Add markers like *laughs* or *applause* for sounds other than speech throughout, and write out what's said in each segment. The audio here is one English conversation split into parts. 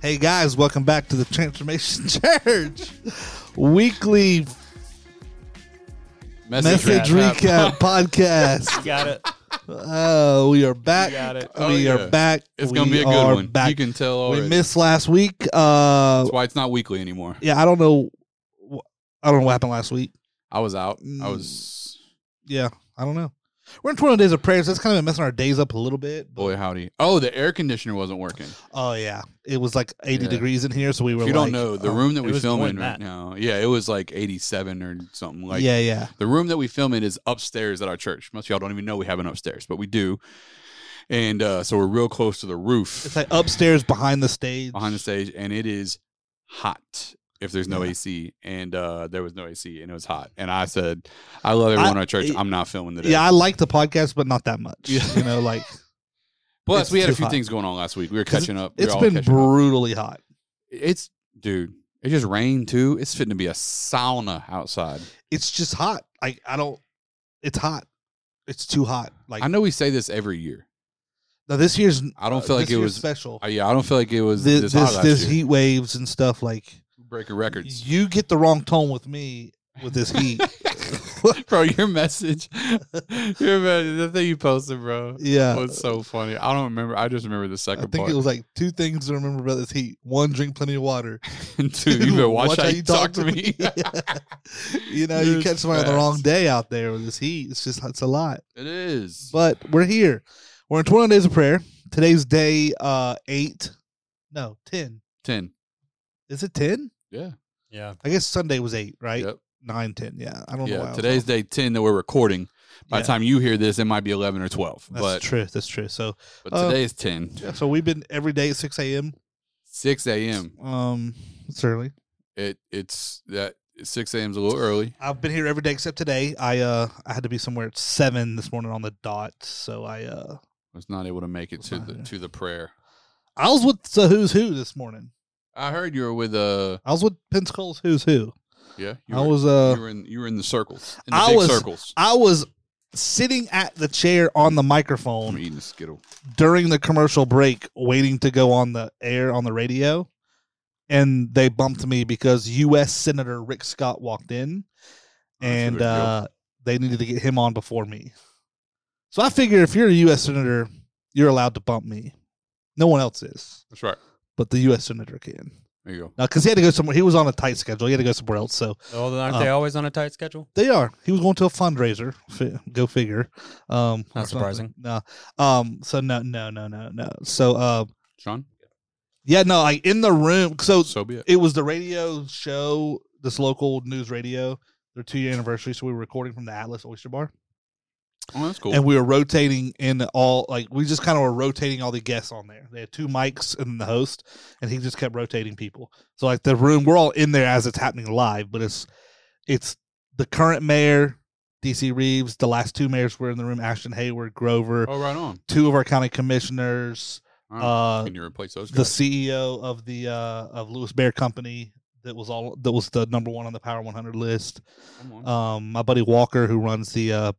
Hey guys, welcome back to the Transformation *laughs* Church weekly message recap *laughs* podcast. Got it. Oh, we are back. got it. Oh, we yeah. are back. It's We gonna be a good one. Back. You can tell already. we missed last week. Uh, That's why it's not weekly anymore. yeah, I don't know. wh- I don't know what happened last week. I was out. Mm. I was Yeah, I don't know. We're in 21 days of prayer, so that's kind of been messing our days up a little bit. boy howdy. Oh, the air conditioner wasn't working. Oh yeah, it was like 80 Yeah. degrees in here, so we were. If you like, don't know, the oh, room that we film in right that. now, yeah, it was like 87 or something. Like yeah, yeah. the room that we film in is upstairs at our church. Most of y'all don't even know we have an upstairs, but we do. And uh, so we're real close to the roof It's like upstairs behind the stage. behind the stage, and it is hot if there's no Yeah. AC. And uh, there was no AC, and it was hot. And I said, I love everyone I- at church. it- I'm not filming today. Yeah, I like the podcast, but not that much. Yeah. You know, like *laughs* Plus, we had a few hot. things going on last week. We were catching up. We it's been catching up. brutally hot. It's dude. It just rained too. It's fitting to be a sauna outside. It's just hot. Like I don't. It's hot. It's too hot. Like I know we say this every year. now this year's. I don't uh, feel like it was- special. Uh, yeah, I don't feel like it was this this, this, hot last this year. heat waves and stuff. Like Breaking records, you get the wrong tone with me with this heat. *laughs* bro. Your message, your message, the thing you posted, bro, yeah. was so funny. I don't remember. I just remember the second. I think part. it was like two things to remember about this heat. One, drink plenty of water. *laughs* and two, you better *laughs* watch, how you talk, to me. you know, you It's catch somebody on the wrong day out there with this heat. It's just it's a lot. it is. But we're here. We're in 21 days of prayer. Today's day uh eight. No, ten. ten. Is it ten? Yeah. Yeah. I guess Sunday was eight, right? Yep. Nine, ten. Yeah. I don't know. Why I Yeah. was Today's day ten that we're recording. By Yeah. the time you hear this, it might be eleven or twelve. That's but true. That's true. So but Uh, today is ten. yeah, so we've been every day at six a.m. Six a.m. Um, it's early. It it's that six a.m. is a little early. I've been here every day except today. I uh I had to be somewhere at seven this morning on the dot. So I uh was not able to make it to the here. to the prayer. I was with the Who's Who this morning. I heard you were with uh I was with Pensacola's Who's Who. yeah. You I were, was uh you were in you were in the circles. In the I big was- circles. I was sitting at the chair on the I'm microphone eating a skittle. during the commercial break waiting to go on the air on the radio and they bumped me because US Senator Rick Scott walked in and uh they needed to get him on before me. So I figure if you're a US Senator, you're allowed to bump me. No one else is, That's right. But the US Senator can. There you go. Now, because he had to go somewhere, he was on a tight schedule. He had to go somewhere else. So Oh, aren't Uh, they always on a tight schedule? They are. He was going to a fundraiser. Fi- Go figure. Um, Not surprising. No. Um. So no, no, no, no, no. So, uh, Sean, yeah, no. Like in the room. So so be it. it was the radio show. This local news radio. Their two year anniversary. So we were recording from the Atlas Oyster Bar, Oh, that's cool. and we were rotating in all. Like we just kind of were rotating all the guests on there. They had two mics and the host, and he just kept rotating people. So like the room, we're all in there as it's happening live, but it's it's the current mayor, DC Reeves. The last two mayors were in the room: Ashton Hayward, Grover. oh, right on. Two of our county commissioners. Uh, Can you replace those the? CEO of the uh, of Lewis Bear Company that was all that was the number one on the Power 100 list. Come on. Um, my buddy Walker, who runs the, uh,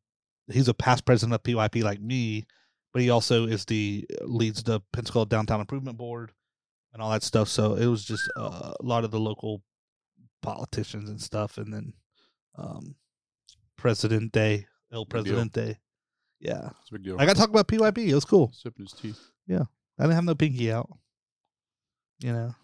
he's a past president of PYP like me, but he also is the leads the Pensacola Downtown Improvement Board and all that stuff. So it was just uh, a lot of the local politicians and stuff, and then um, Day, El deal. Presidente. Yeah, It's a big deal. I got to talk about PYP. It was cool. sipping his teeth. Yeah. I didn't have no pinky out. You know.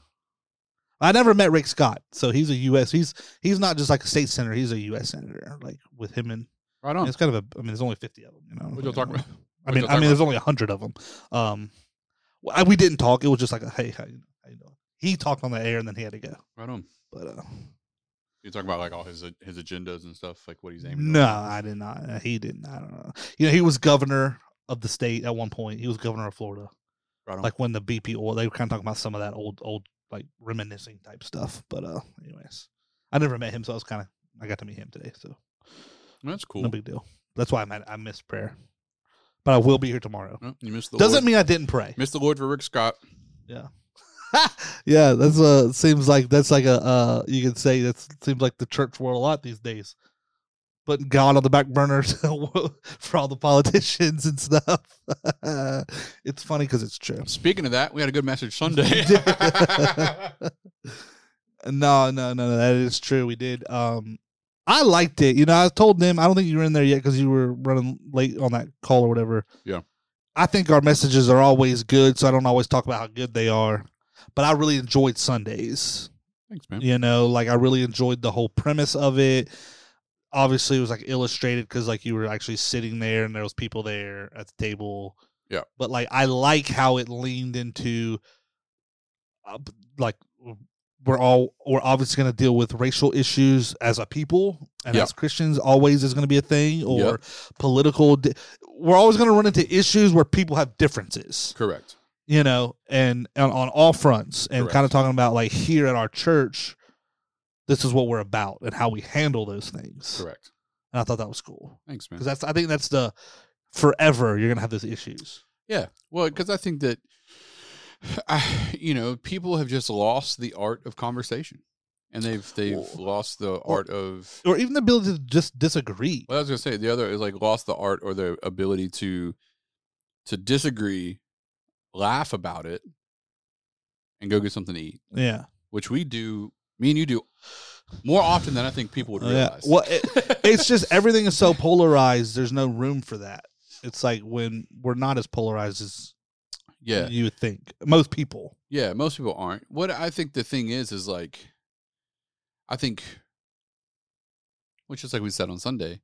I never met Rick Scott, so he's a U.S. He's he's not just like a state senator. He's a U.S. senator, like with him and Right on. it's kind of a. I mean, there's only fifty of them. You know. What y'all talking about? I mean, I mean, there's only hundred of them. Um, well, I, we didn't talk. It was just like, a, hey, how you, how you doing? He talked on the air and then he had to go. Right on. But uh, You talking about like all his his agendas and stuff, like what he's aiming. no, I did not. Uh, He didn't. I don't know. You know, he was governor of the state at one point. He was governor of Florida. Right on. like when the BP oil, they were kind of talking about some of that old, old like reminiscing type stuff. But uh, anyways, I never met him, so I was kind of I got to meet him today, so That's cool. no big deal. That's why I'm at, I missed prayer, but I will be here tomorrow. Well, you missed the Doesn't Lord. mean I didn't pray. missed the Lord for Rick Scott. Yeah, *laughs* yeah. That's uh seems like that's like a uh you could say that seems like the church world a lot these days. putting God on the back burner *laughs* for all the politicians and stuff. *laughs* it's funny because it's true. Speaking of that, we had a good message Sunday. no, no, no, no, that is true. We did. Um, I liked it. You know, I told them I don't think you were in there yet because you were running late on that call or whatever. Yeah. I think our messages are always good, so I don't always talk about how good they are. But I really enjoyed Sundays. Thanks, man. You know, like I really enjoyed the whole premise of it. Obviously, it was like illustrated because like you were actually sitting there and there was people there at the table. Yeah. But like I like how it leaned into, uh, like we're all we're obviously going to deal with racial issues as a people and Yeah. as Christians always is going to be a thing or Yep. political. Di- we're always going to run into issues where people have differences Correct. you know, and, and on all fronts, and Correct. kind of talking about like here at our church, this is what we're about and how we handle those things. Correct. And I thought that was cool Thanks, man. because that's I think that's the forever you're gonna have those issues. Yeah. Well, because I think that, I, *sighs* you know, people have just lost the art of conversation, and they've they've Or- lost the or- art of. Or even the ability to just disagree. Well, I was gonna say the other is like lost the art or the ability to to disagree, laugh about it, and go get something to eat, Yeah. which we do. Me and you do more often than I think people would Yeah. realize. Well, it, it's just *laughs* everything is so polarized. There's no room for that. It's like when we're not as polarized as yeah, you would think. Most people. Yeah, most people aren't. What I think the thing is is like I think which is like we said on Sunday,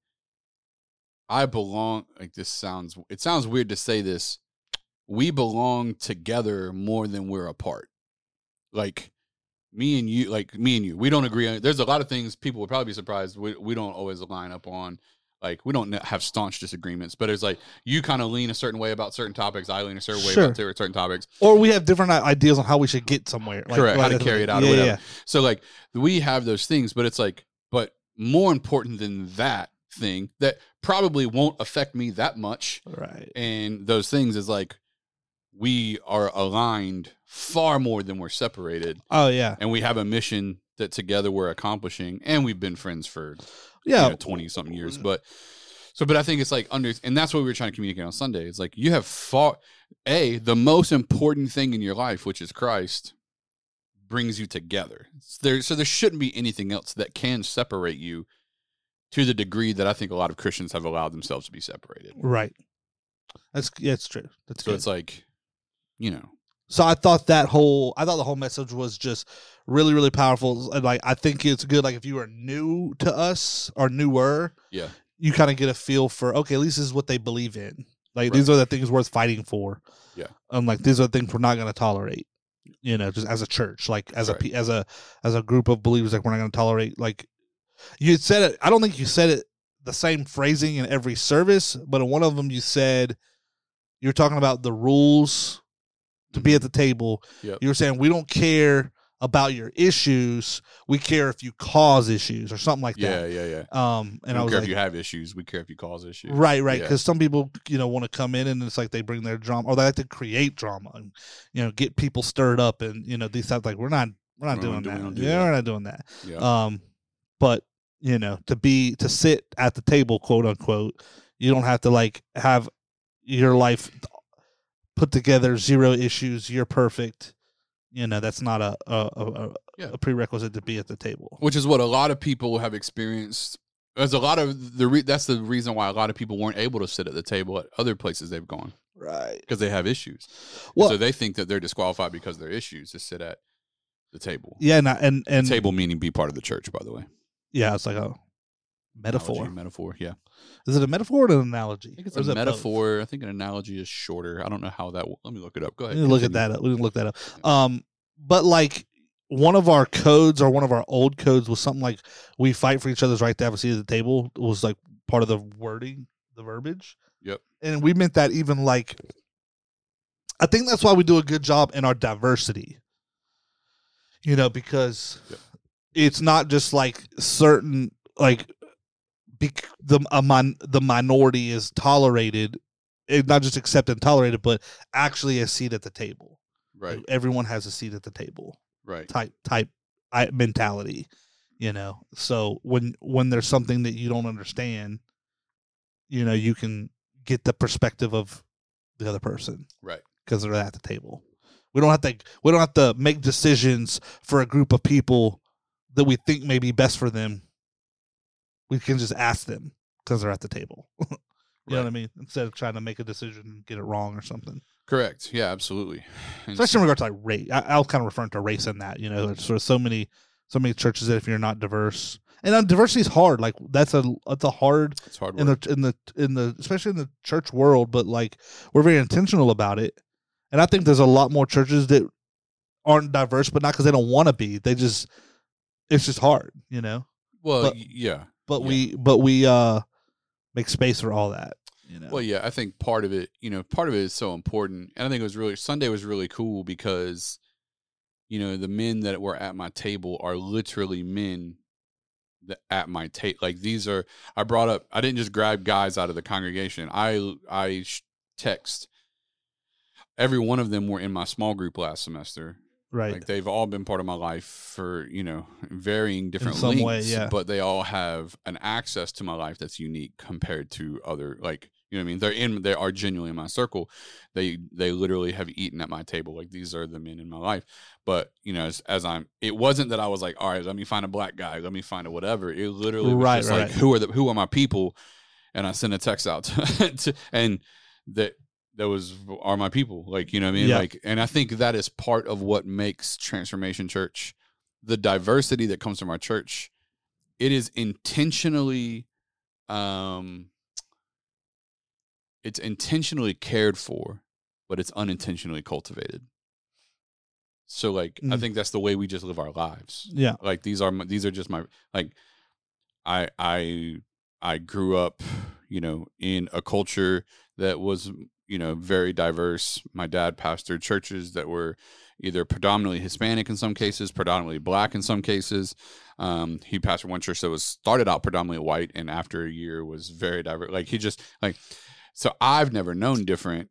I belong like this sounds it sounds weird to say this. We belong together more than we're apart. Like me and you, like me and you, we don't agree on. There's a lot of things people would probably be surprised we we don't always line up on. Like we don't have staunch disagreements, but it's like you kind of lean a certain way about certain topics. I lean a certain way Sure. about cer- certain topics. Or we have different ideas on how we should get somewhere. Like, Correct, how to carry it out or whatever. yeah. So like we have those things, but it's like, but more important than that thing that probably won't affect me that much. Right. And those things is like we are aligned far more than we're separated, Oh yeah. and we have a mission that together we're accomplishing, and we've been friends for Yeah. twenty something years. Mm. But so, but I think it's like under, and that's what we were trying to communicate on Sunday. It's like you have fought a the most important thing in your life, which is Christ, brings you together. There, so there shouldn't be anything else that can separate you to the degree that I think a lot of Christians have allowed themselves to be separated. Right. That's yeah, it's true. That's So good. it's like, you know, So I thought that whole I thought the whole message was just really really powerful. And like I think it's good. Like if you are new to us or newer, yeah, you kind of get a feel for okay, at least this is what they believe in. Like Right. these are the things worth fighting for. Yeah. Um. Like these are the things we're not going to tolerate. You know, just as a church, like as a Right. pe as a as a group of believers, like we're not going to tolerate. Like you said it. I don't think you said it the same phrasing in every service, but in one of them you said you're talking about the rules to be at the table. Yep. You were saying we don't care about your issues. We care if you cause issues or something like yeah, that. yeah, yeah. Yeah. Um, We and I don't was care like, if you have issues. We care if you cause issues. right, right, Yeah. because some people, you know, want to come in and it's like they bring their drama or they like to create drama and you know get people stirred up and you know these types like we're not we're not We don't doing that. do yeah, that. we're not doing that. Yeah. Um, but you know, to be to sit at the table, quote unquote, you don't have to like have your life put together, zero issues, you're perfect. You know, that's not a a, a, a- Yeah. a prerequisite to be at the table. which is what a lot of people have experienced. There's a lot of the re- that's the reason why a lot of people weren't able to sit at the table at other places they've gone Right. because they have issues. Well, so they think that they're disqualified because of their issues to sit at the table. yeah, and I- and and table meaning be part of the church, by the way. yeah, it's like a metaphor. Analogy, metaphor. Yeah, Is it a metaphor or an analogy? I think it's a it both? metaphor. I think an analogy is shorter. I don't know how that. Let me look it up. Go ahead. look at that up. We look that up. Um, but like one of our codes or one of our old codes was something like we fight for each other's right to have a seat at the table was like part of the wording, the verbiage. Yep. And we meant that even like I think that's why we do a good job in our diversity. You know, because Yep. it's not just like certain like bec- the a min- the minority is tolerated, eh, not just accepted and tolerated, but actually a seat at the table. Right. Everyone has a seat at the table Right. type type I, mentality. you know so when when there's something that you don't understand you know you can get the perspective of the other person Right. because they're at the table we don't have to we don't have to make decisions for a group of people that we think may be best for them we can just ask them because they're at the table *laughs* you know what i mean instead of trying to make a decision and get it wrong or something Correct. Yeah, absolutely. And especially in regards to like race. I, I was kind of referring to race in that. You know, there's sort of so many, so many churches that if you're not diverse, and uh, diversity is hard. Like that's a that's a hard it's hard in the in the in the especially in the church world. But like we're very intentional about it, and I think there's a lot more churches that aren't diverse, but not because they don't want to be. They just it's just hard. You know. well, but- yeah. But Yeah. we but we uh make space for all that. You know. Well, yeah, I think part of it, you know, part of it is so important. And I think it was really Sunday was really cool because you know, the men that were at my table are literally men that at my table. Like these are I brought up I didn't just grab guys out of the congregation. I I text every one of them were in my small group last semester. Right. Like they've all been part of my life for, you know, varying different some lengths, way, yeah. but they all have an access to my life that's unique compared to other like, you know what I mean? They're in they are genuinely in my circle. They they literally have eaten at my table. Like these are the men in my life. But, you know, as, as I'm it wasn't that I was like, all right, let me find a black guy, let me find a whatever. It literally was Right, just right, like who are the who are my people? And I sent a text out to, *laughs* to and that was are my people like you know what i mean Yeah. like and i think that is part of what makes transformation church the diversity that comes from our church it is intentionally um it's intentionally cared for but it's unintentionally cultivated so like i Mm. think that's the way we just live our lives yeah. like these are my, these are just my like i i i grew up you know in a culture that was you know very diverse my dad pastored churches that were either predominantly hispanic in some cases predominantly black in some cases um he pastored one church that was started out predominantly white and after a year was very diverse like he just like so i've never known different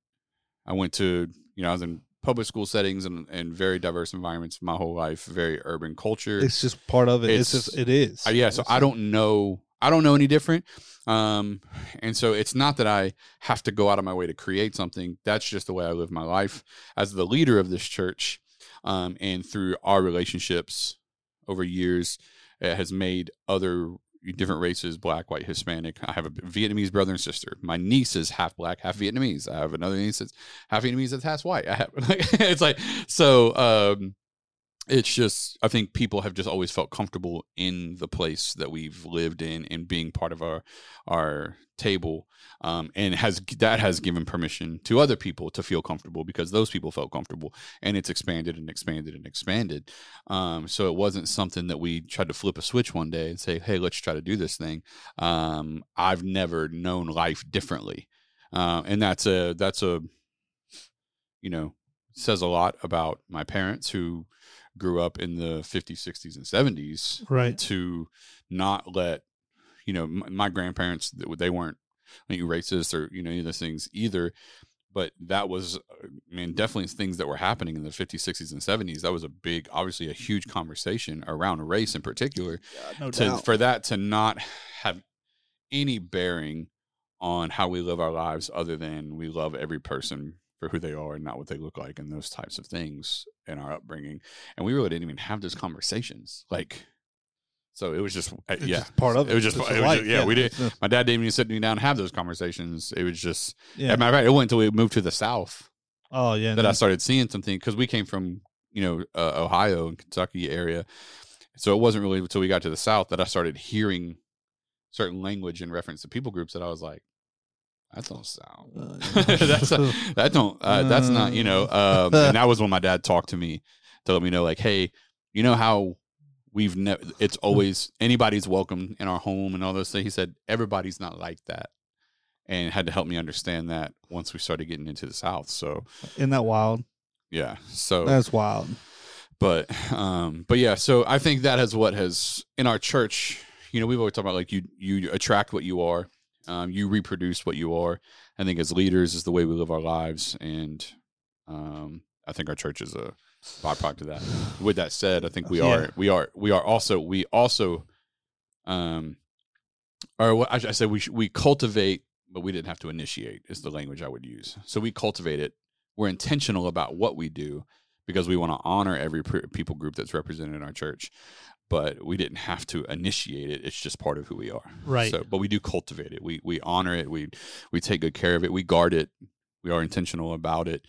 i went to you know i was in public school settings and, and very diverse environments my whole life very urban culture It's just part of it. It's, It's- just it is. uh, yeah, so It's- I don't know. I don't know any different. Um, and so it's not that I have to go out of my way to create something. That's just the way I live my life as the leader of this church. Um, and through our relationships over years, it has made other different races black, white, Hispanic. I have a Vietnamese brother and sister. My niece is half black, half Vietnamese. I have another niece that's half Vietnamese that's half white. I have *laughs* it's like so. Um, it's just I think people have just always felt comfortable in the place that we've lived in and being part of our our table um, and has that has given permission to other people to feel comfortable because those people felt comfortable and it's expanded and expanded and expanded. Um, so it wasn't something that we tried to flip a switch one day and say hey let's try to do this thing. Um, I've never known life differently. Uh, and that's a that's a you know says a lot about my parents who grew up in the 50s 60s and 70s right. to not let you know my, my grandparents th- they weren't like racist or you know any of those things either but that was uh, i mean definitely things that were happening in the 50s 60s and 70s that was a big obviously a huge conversation around race in particular no to doubt. for that to not have any bearing on how we live our lives other than we love every person for who they are and not what they look like and those types of things in our upbringing and we really didn't even have those conversations like so it was just uh, It's yeah just part of it. It was just- it was just- yeah, we did- my dad didn't even sit me down and have those conversations it was just yeah. as a matter of fact it wasn't until we moved to the south oh yeah. that no. I started seeing something because we came from you know uh, Ohio and Kentucky area, so it wasn't really until we got to the South that I started hearing certain language in reference to people groups that I was like, that don't sound. Uh, *laughs* that's that don't uh, that's not you know um, and that *laughs* was when my dad talked to me to let me know like hey you know how we've never it's always anybody's welcome in our home and all those things he said everybody's not like that and had to help me understand that once we started getting into the south so Isn't that wild? yeah so That's wild. but um but yeah so i think that is what has in our church you know we've always talked about like you you attract what you are um you reproduce what you are i think as leaders is the way we live our lives and um i think our church is a byproduct of that. With that said, I think we Yeah. are we are we are also we also um or what I, I said we we cultivate, but we didn't have to initiate. Is the language I would use. So we cultivate it. We're intentional about what we do because we want to honor every people group that's represented in our church. But we didn't have to initiate it. It's just part of who we are. Right. So, but we do cultivate it. We we honor it. We we take good care of it. We guard it. We are intentional about it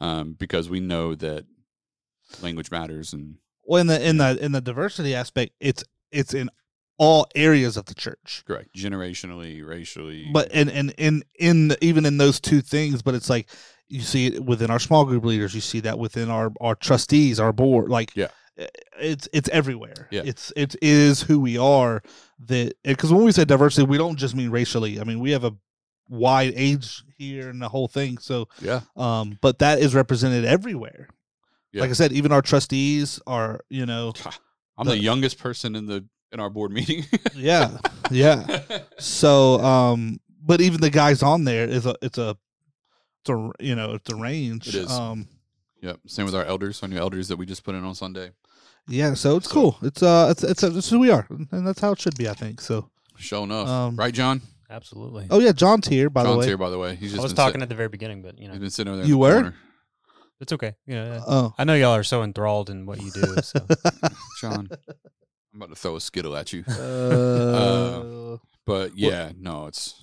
um, because we know that language matters. And Well, in the in the in the diversity aspect, it's it's in all areas of the church. correct, generationally, racially. But and and in in even in those two things, but it's like you see it within our small group leaders. You see that within our our trustees, our board. Like Yeah. It's it's everywhere. Yeah. it's it is who we are. That because when we say diversity, we don't just mean racially. I mean we have a wide age here and the whole thing. So yeah, um, but that is represented everywhere. Yeah. Like I said, even our trustees are, you know, *laughs* I'm The- the, youngest person in the in our board meeting. yeah, yeah. *laughs* So, um, but even the guys on there is a, it's a, it's a, you know, it's a range. It is. Um, yep. Same with our elders, our new elders that we just put in on Sunday. Yeah. So it's So- cool. It's uh, it's it's, it's who we are, and that's how it should be, I think. So, Show enough, Um, right, John? Absolutely. oh yeah, John's here by John's the way. here, by the way. He's just I was talking sit- at the very beginning, but you know, he's been sitting over there. in You the were? corner. it's okay. Yeah, Oh, I know y'all are so enthralled in what you do. *laughs* So *laughs* John. I'm about to throw a skittle at you. *laughs* uh, But yeah, no, it's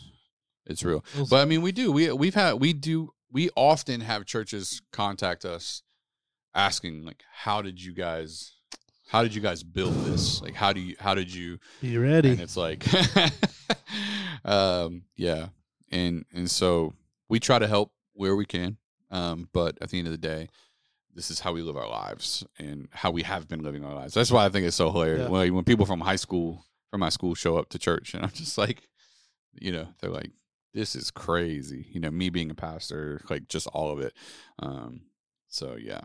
it's real. Those- But I mean, we do. We we've had we do we often have churches contact us asking like, how did you guys, how did you guys build this? Like, how do you how did you? be ready. And it's like, *laughs* um, yeah, and and so we try to help where we can. Um, but at the end of the day, this is how we live our lives and how we have been living our lives. That's why I think it's so hilarious Yeah. when, when people from high school, from my school, show up to church, and I'm just like, you know, they're like, "This is crazy." You know, me being a pastor, like just all of it. Um, so yeah,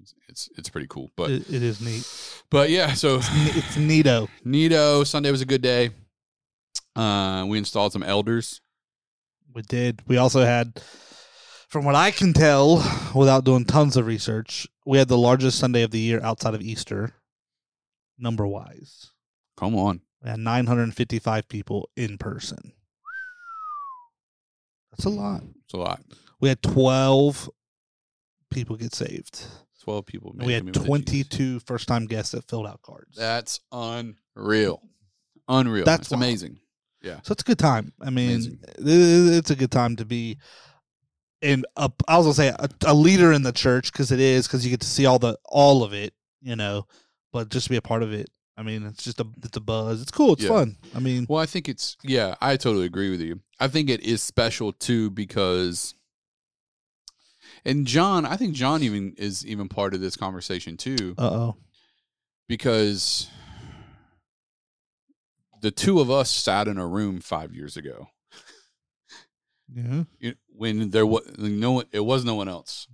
it's it's, it's pretty cool. But it, it is neat. but yeah, so It's neato. Neato. Sunday was a good day. Uh, we installed some elders. We did. We also had, from what I can tell, without doing tons of research, we had the largest Sunday of the year outside of Easter, number wise. Come on, We had 955 people in person. That's a lot. it's a lot. We had 12 people get saved. Twelve people. And we had making me with the G's. 22 first time guests that filled out cards. That's unreal. Unreal. That's That's amazing. So it's a good time. I mean, Amazing. it's a good time to be in a, I was gonna say a, a leader in the church because it is because you get to see all the all of it, you know. But just to be a part of it, I mean, it's just a it's a buzz. It's cool. It's Yeah. fun. I mean, Well, I think it's yeah. I totally agree with you. I think it is special too because, and John, I think John even is even part of this conversation too. uh oh, because the two of us sat in a room five years ago yeah, when there was no one, it was no one else.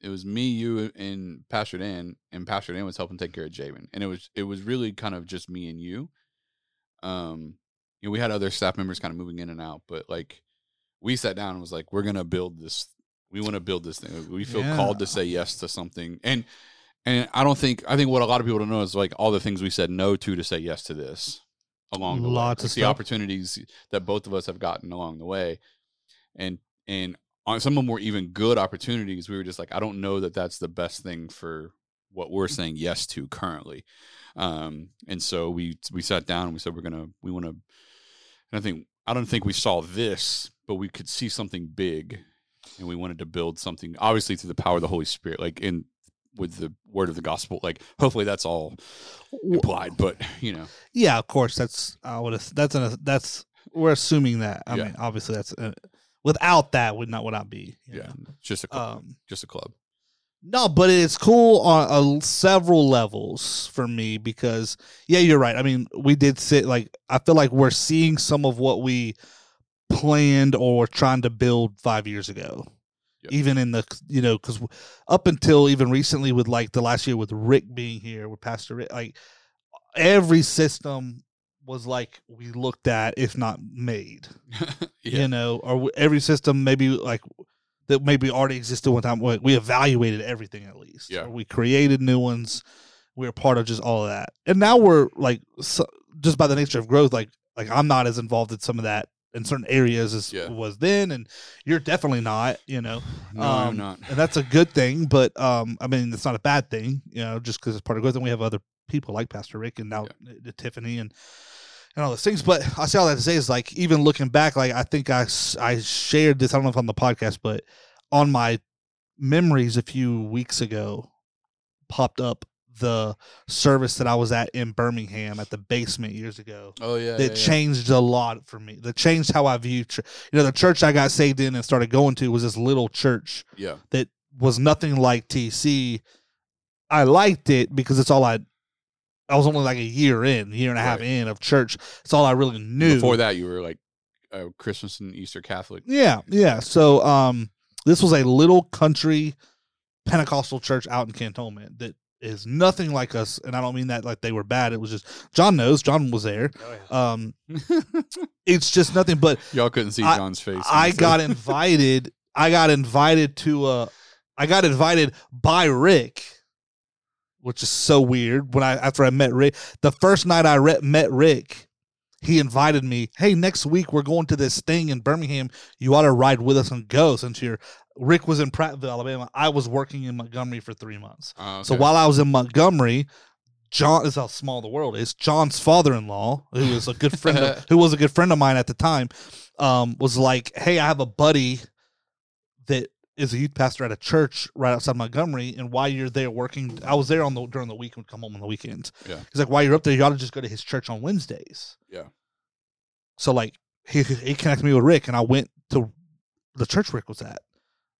It was me, you, and Pastor Dan, and Pastor Dan was helping take care of Javen, and it was it was really kind of just me and you. Um, you know, we had other staff members kind of moving in and out, but like we sat down and was like, we're gonna build this. We want to build this thing. We feel called to say yes to something, and and I don't think I think what a lot of people don't know is like all the things we said no to to say yes to this along the Lots way. of the stuff. opportunities that both of us have gotten along the way, and and on some of them were even good opportunities. We were just like, I don't know that that's the best thing for what we're saying yes to currently. Um, and so we we sat down and we said we're gonna we want to. And I think I don't think we saw this, but we could see something big, and we wanted to build something. Obviously, through the power of the Holy Spirit, like in with the word of the gospel. Like hopefully that's all implied, but you know, yeah. Of course, that's I would that's an that's we're assuming that. I Yeah. mean, obviously, that's uh, without that would not would not be. yeah, know. just a club, Um, just a club. No, but it's cool on uh, several levels for me because yeah, you're right. I mean, we did sit like I feel like we're seeing some of what we planned or trying to build five years ago. Yep. Even in the you know because up until even recently with like the last year with Rick being here with Pastor Rick, like every system was like we looked at if not made *laughs* yeah, you know, or every system maybe like that maybe already existed one time. We we evaluated everything at least. Yeah. We created new ones. We were part of just all of that, and now we're like, so, just by the nature of growth, like like I'm not as involved in some of that in certain areas as Yeah. was then, and you're definitely not. You know, No, I'm um, not. and that's a good thing. But um, I mean, it's not a bad thing, you know, just because it's part of growth. And we have other people like Pastor Rick and now uh, Tiffany and and all those things. But I say all that to say is like even looking back, like I think I I shared this. I don't know if on the podcast, but on my memories a few weeks ago, popped up the service that I was at in Birmingham at the basement years ago Oh yeah, that yeah, yeah. changed a lot for me. That changed how I view, ch- you know, the church I got saved in and started going to was this little church Yeah, that was nothing like TC. I liked it because it's all I. I was only like a year in, year and a half in of church. It's all I really knew. Before that, you were like a Christmas and Easter Catholic. yeah, yeah. So, um, this was a little country Pentecostal church out in Cantonment that is nothing like us, and I don't mean that like they were bad. It was just John knows. John was there. Um, *laughs* it's just nothing but Y'all couldn't see I- John's face. I got *laughs* invited. I got invited to uh I got invited by Rick, which is so weird. When I after I met Rick, the first night I re- met Rick, he invited me. Hey, next week we're going to this thing in Birmingham. You ought to ride with us and go. Since you're Rick was in Prattville, Alabama. I was working in Montgomery for three months. Uh, So while I was in Montgomery, John is how small the world is. John's father-in-law, who was a good friend of, *laughs* who was a good friend of mine at the time, um, was like, "Hey, I have a buddy that is a youth pastor at a church right outside Montgomery, and while you're there working, I was there on the during the week and come home on the weekends. Yeah. He's like, while you're up there, you ought to just go to his church on Wednesdays. Yeah. So like he he connected me with Rick, and I went to the church Rick was at.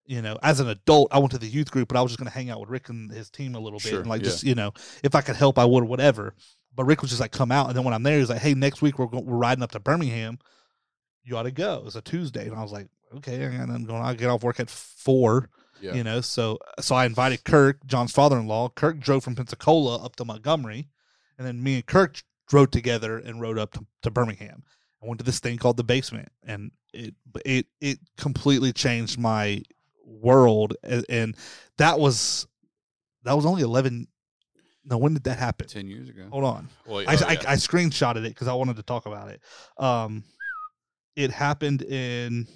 You know, as an adult, I went to the youth group, but I was just going to hang out with Rick and his team a little bit, Sure, and like yeah. just you know, if I could help, I would or whatever. But Rick was just like, "Come out," and then when I'm there, he's like, "Hey, next week we're go- we're riding up to Birmingham. You ought to go." It's a Tuesday, and I was like, "Okay." And I'm going. I get off work at four, yeah, you know. So so I invited Kirk, John's father-in-law. Kirk drove from Pensacola up to Montgomery, and then me and Kirk rode together and rode up to, to Birmingham. I went to this thing called the basement, and it it it completely changed my world. And, and that was that was only eleven. No, when did that happen? ten years ago. Hold on. Well, I, oh, I, yeah. I screenshotted it because I wanted to talk about it. Um, it happened in.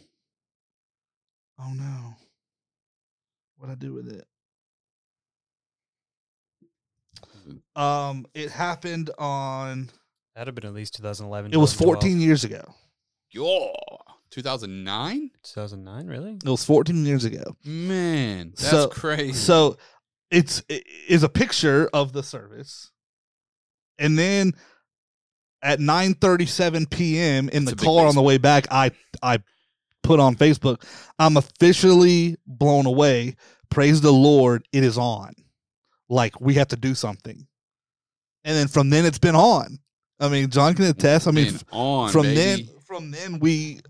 Oh no! What I do with it? Um, it happened on. That'd have been at least 2011. It was 14 years ago. Yo, 2009. 2009, really? It was 14 years ago. Man, that's So- crazy. So it's it is a picture of the service, and then at 9:37 p.m. in It's the car on the way back, I I put on Facebook, I'm officially blown away. Praise the Lord, it is on. Like we have to do something, and then from then it's been on. I mean, John can attest. I mean, on from baby. then from then we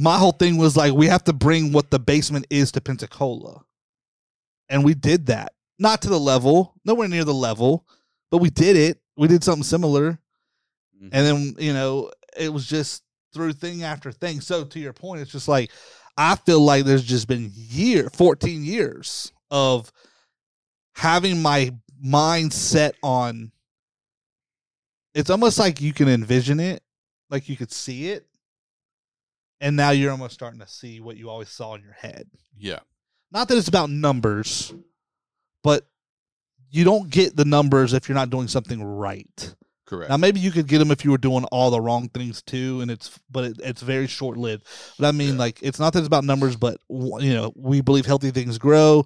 my whole thing was like we have to bring what the basement is to Pensacola. And we did that. Not to the level, nowhere near the level, but we did it. We did something similar. Mhm. And then, you know, it was just through thing after thing. So to your point, it's just like I feel like there's just been year, 14 years of having my mind set on it's almost like you can envision it, like you could see it. And now you're almost starting to see what you always saw in your head. yeah, Not that it's about numbers, but you don't get the numbers if you're not doing something right. correct. Now maybe you could get them if you were doing all the wrong things too, and it's but it, it's very short lived. But I mean, Yeah. like it's not that it's about numbers, but you know we believe healthy things grow.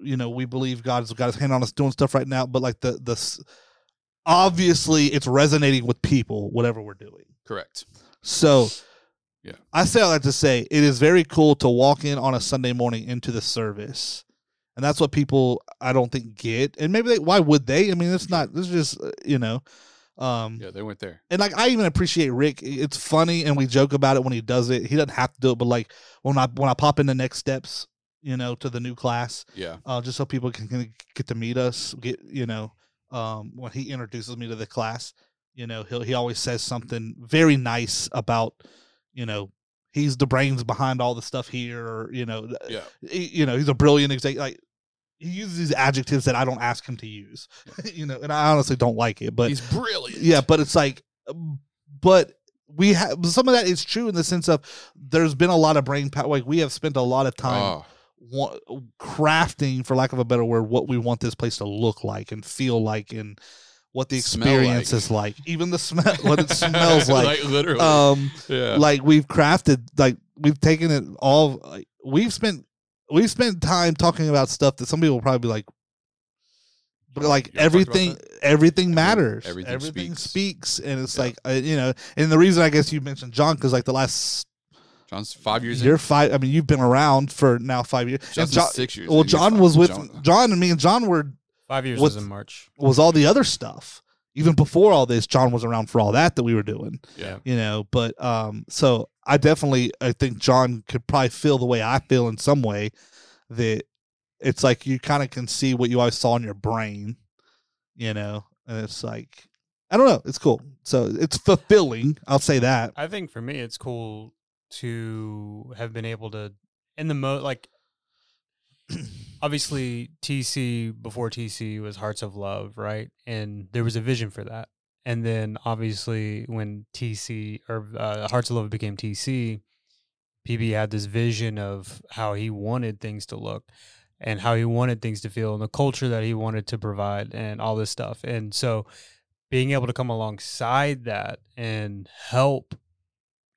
You know we believe God's got His hand on us doing stuff right now. But like the the obviously it's resonating with people whatever we're doing. correct. So Yeah. I say all that to say it is very cool to walk in on a Sunday morning into the service. And that's what people I don't think get. And maybe they why would they? I mean, it's not this is just uh, you know um Yeah, they went there. and like I even appreciate Rick. It's funny and we joke about it when he does it. He doesn't have to do it, but like when I when I pop in the next steps, you know, to the new class, Yeah, uh, just so people can, can get to meet us. Get you know, um, when he introduces me to the class, you know, he he always says something very nice about, you know, he's the brains behind all the stuff here, or you know, Yeah. he- you know, he's a brilliant executive. Like he uses these adjectives that I don't ask him to use, *laughs* you know, and I honestly don't like it. But He's brilliant. yeah, but it's like, um, but we have some of that is true in the sense of there's been a lot of brain power. Like we have spent a lot of time Oh, wa- crafting, for lack of a better word, what we want this place to look like and feel like, and what the Smell experience like. is like. Even the smell, *laughs* what it *laughs* smells like. like literally. Um, yeah. like we've crafted, like we've taken it all. Like, we've spent we've spent time talking about stuff that some people will probably be like. But like You wanna talk about everything, everything matters. everything Everything, speaks. speaks. and it's Yeah. like uh, you know. And the reason I guess you mentioned John because like the last John's five years you're in. five. I mean, you've been around for now five years. Justin's John, six years. well, John was with John- John. and me and John were Five years was in March. was all the other stuff. Even before all this, John was around for all that that we were doing. Yeah. You know, but um, so I definitely I think John could probably feel the way I feel in some way. That it's like you kind of can see what you always saw in your brain. You know, and it's like I don't know. It's cool. So it's fulfilling. I'll say that. I think for me, it's cool to have been able to, in the mo like, *clears throat* obviously TC before TC was Hearts of Love, right? And there was a vision for that. And then obviously when TC or uh, Hearts of Love became TC, PB had this vision of how he wanted things to look and how he wanted things to feel and the culture that he wanted to provide and all this stuff. And so being able to come alongside that and help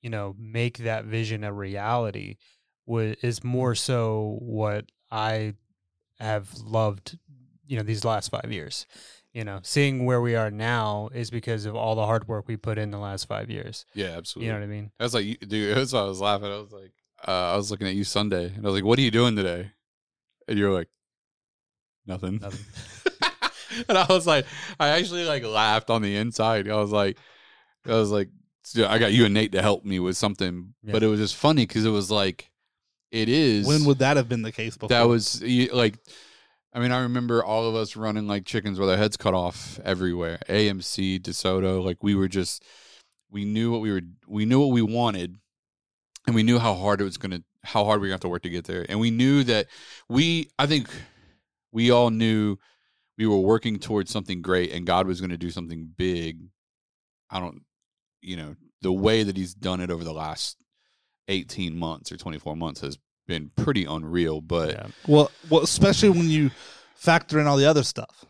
you know make that vision a reality wa- is more so what i have loved you know these last five years you know seeing where we are now is because of all the hard work we put in the last five years Yeah, absolutely. you know what i mean I was like, dude, *laughs* that's why I was laughing. I was like, uh, I was looking at you Sunday, and I was like, "What are you doing today?" And you're like, "Nothing." Nothing. *laughs* and I was like, I actually like laughed on the inside. I was like, I was like, I got you and Nate to help me with something, Yeah. but it was just funny because it was like, it is When would that have been the case before? that was like. I mean, I remember all of us running like chickens with our heads cut off everywhere. AMC, DeSoto, like we were just, we knew what we were, we knew what we wanted, and we knew how hard it was gonna, how hard we were gonna have to work to get there. And we knew that we, I think, we all knew we were working towards something great, and God was gonna do something big. I don't, you know, the way that He's done it over the last eighteen months or twenty four months has been pretty unreal. But yeah well, well, especially when you factor in all the other stuff.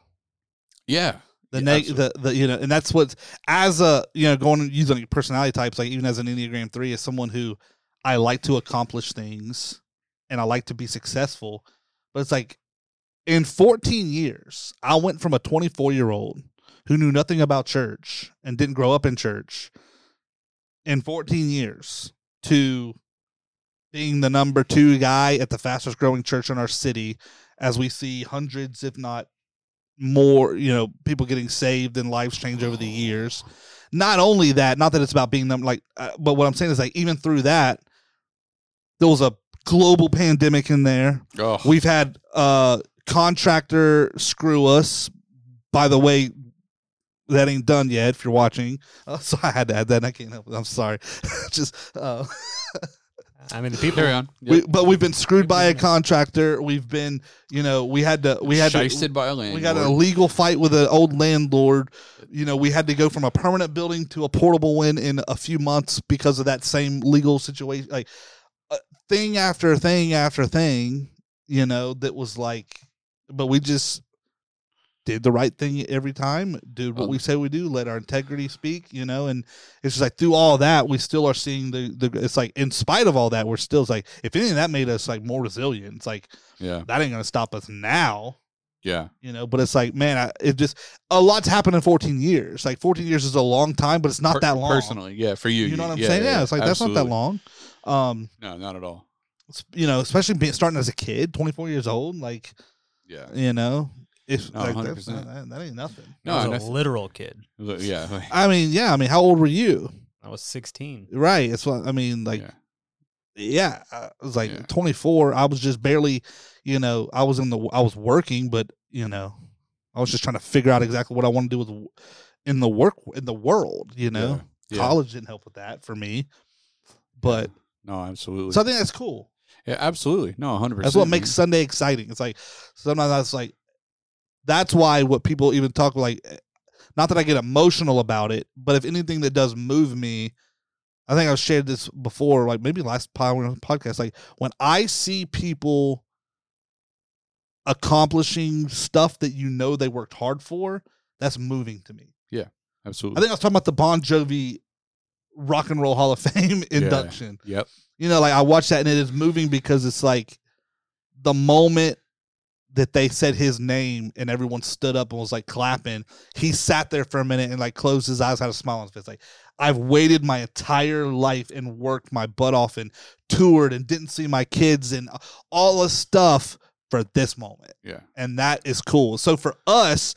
yeah, the Yeah, neg the, the you know and that's what as a you know going using personality types like even as an enneagram 3 as someone who i like to accomplish things and i like to be successful but it's like in 14 years i went from a 24 year old who knew nothing about church and didn't grow up in church in 14 years to being the number two guy at the fastest growing church in our city as we see hundreds if not more you know people getting saved and lives changed over the years. Not only that not that it's about being them like uh, but what i'm saying is like even through that there was a global pandemic in there. Oh, we've had uh contractor screw us. By the way that ain't done yet if you're watching. Uh, *laughs* so i had to add that i can't help it. I'm sorry. *laughs* Just uh *laughs* i mean the people carry on. we, but we've been screwed by a contractor we've been you know we had to we had to Shysted by a landlord. we got an illegal fight with an old landlord. You know, we had to go from a permanent building to a portable one in a few months because of that same legal situation. Like uh, thing after thing after thing, you know, that was like, but we just did the right thing every time, did what we say we do, let our integrity speak, you know, and it's just like through all that, we still are seeing the, the it's like in spite of all that, we're still like, if anything, that made us like more resilient. It's like, yeah, that ain't gonna stop us now. Yeah, you know but it's like man I, it just a lot's happened in 14 years. Like 14 years is a long time but it's not Per- that long. Personally, yeah, for you, you know what i'm yeah, saying? yeah, it's like that's not that long. Um No, not at all. you know especially being starting as a kid 24 years old like Yeah, you know if No, like, that's 100%. not, that, that ain't nothing I no, was and a I th- literal kid *laughs* yeah, like, i mean yeah i mean how old were you i was 16 right it's what i mean like yeah, yeah, I was like Yeah. 24. I was just barely, you know, I was in the, I was working, but you know, I was just trying to figure out exactly what I want to do with in the work in the world. You know, yeah, college didn't help with that for me, but No, absolutely. So I think that's cool. yeah, absolutely. No, hundred percent. That's what makes Sunday exciting. It's like sometimes that's like that's why what people even talk like not that I get emotional about it, but if anything that does move me, I think I've shared this before, like maybe last podcast, like when I see people accomplishing stuff that you know they worked hard for, that's moving to me. Yeah, absolutely. I think I was talking about the Bon Jovi Rock and Roll Hall of *laughs* Fame induction. Yep. You know, like I watched that and it is moving because it's like the moment that they said his name and everyone stood up and was like clapping, he sat there for a minute and like closed his eyes, had a smile on his face. Like, I've waited my entire life and worked my butt off and toured and didn't see my kids and all this stuff for this moment. Yeah. And that is cool. So for us,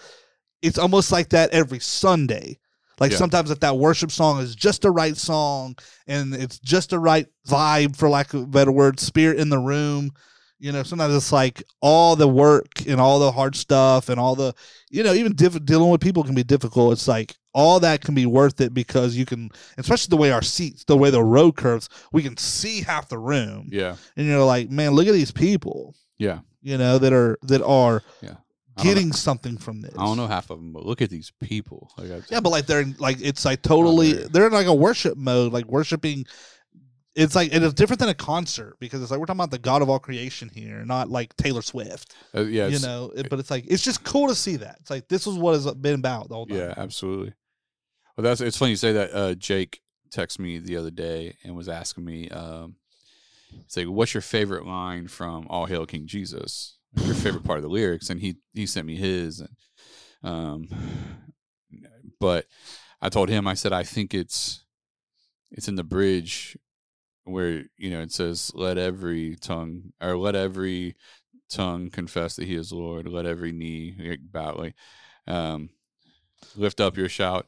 it's almost like that every Sunday. Like Yeah. sometimes if that worship song is just the right song and it's just the right vibe, for lack of a better word, spirit in the room. You know, sometimes it's like all the work and all the hard stuff and all the, you know, even diff- dealing with people can be difficult. It's like all that can be worth it because you can, especially the way our seats, the way the road curves, we can see half the room. Yeah. And you're like, man, look at these people, Yeah. you know, that are that are don't getting something from this. I don't know half of them, but look at these people. Like, Yeah, but like they're in, like it's like totally they're in like a worship mode, like worshiping. It's like it is different than a concert because it's like we're talking about the God of all creation here, not like Taylor Swift. uh, yeah, you know, it, but it's like it's just cool to see that. It's like this is what has been about the whole time. Yeah, absolutely. Well, that's it's funny you say that. Uh, Jake texted me the other day and was asking me, um, "It's like, what's your favorite line from All Hail King Jesus? Your favorite part of the lyrics?" And he he sent me his, and um, but I told him I said I think it's it's in the bridge where you know it says, "Let every tongue or let every tongue confess that He is Lord. Let every knee like, bow." Like, um, lift up your shout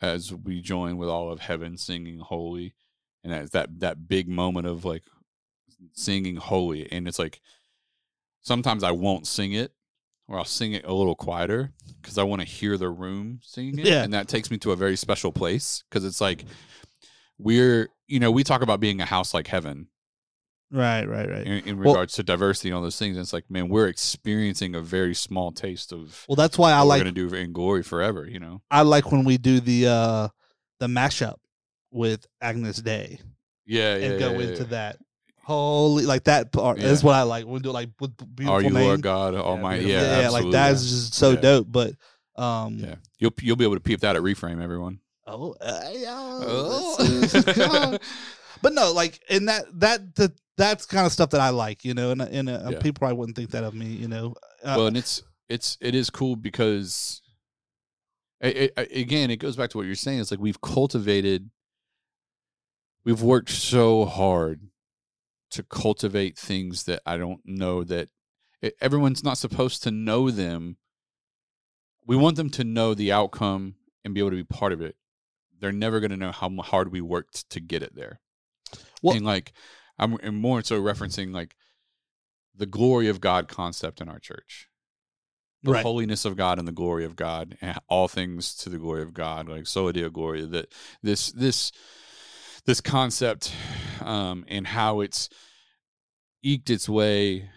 as we join with all of heaven singing holy and that's that that big moment of like singing holy and it's like sometimes i won't sing it or i'll sing it a little quieter because i want to hear the room singing it Yeah. and that takes me to a very special place because it's like we're you know we talk about being a house like heaven Right, right, right. in, in Well- regards to diversity and all those things and it's like man we're experiencing a very small taste of Well, that's why I like gonna do in glory forever you know I like when we do the uh the mashup with Agnus Dei yeah yeah and go yeah, yeah, into that holy like that part. Yeah. That's what I like. We do like with beautiful Are you name. Lord God Almighty? Yeah, yeah, like that is just so dope. But um, Yeah, you'll you'll be able to peep that at reframe, everyone. Oh, uh, yeah, Oh. *laughs* *laughs* but no, like and that that the that's kind of stuff that I like, you know, and and uh, Yeah. people probably wouldn't think that of me, you know. Uh, well, and it's it's it is cool because, it, it, again, it goes back to what you're saying. It's like we've cultivated, we've worked so hard to cultivate things that I don't know that it, everyone's not supposed to know them. We want them to know the outcome and be able to be part of it. They're never going to know how hard we worked to get it there. Well- and like I'm and more so referencing like the glory of God concept in our church. The Right. holiness of God and the glory of God, and all things to the glory of God, like sola deo gloria. That this this this concept um, and how it's eked its way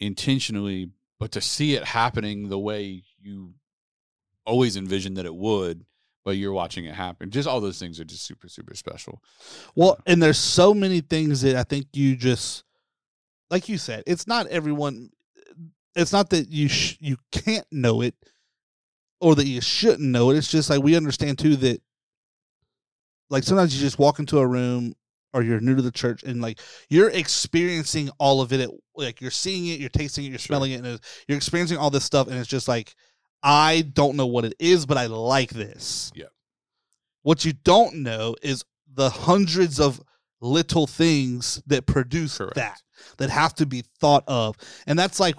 intentionally, but to see it happening the way you always envisioned that it would, but you're watching it happen. Just all those things are just super super special. Well, and there's so many things that I think you just, like you said, it's not everyone. It's not that you sh- you can't know it, or that you shouldn't know it. It's just like we understand too that, like sometimes you just walk into a room or you're new to the church and like you're experiencing all of it. At, like you're seeing it, you're tasting it, you're Sure. smelling it, and you're experiencing all this stuff, and it's just like I don't know what it is, but I like this. Yeah. What you don't know is the hundreds of little things that produce Correct. that that have to be thought of, and that's like,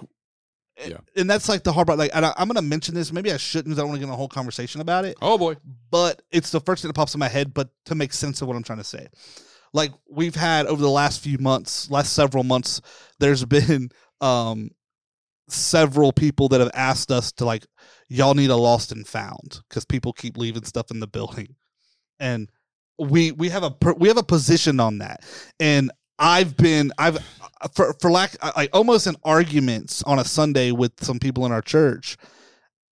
Yeah. and that's like the hard part. Like, and I, I'm going to mention this. Maybe I shouldn't. 'cause I don't want to get in a whole conversation about it. Oh boy. But it's the first thing that pops in my head. But to make sense of what I'm trying to say, like we've had over the last few months, last several months, there's *laughs* been um several people that have asked us to like y'all need a lost and found because people keep leaving stuff in the building and we we have a we have a position on that and I've been I've for for lack like almost in arguments on a Sunday with some people in our church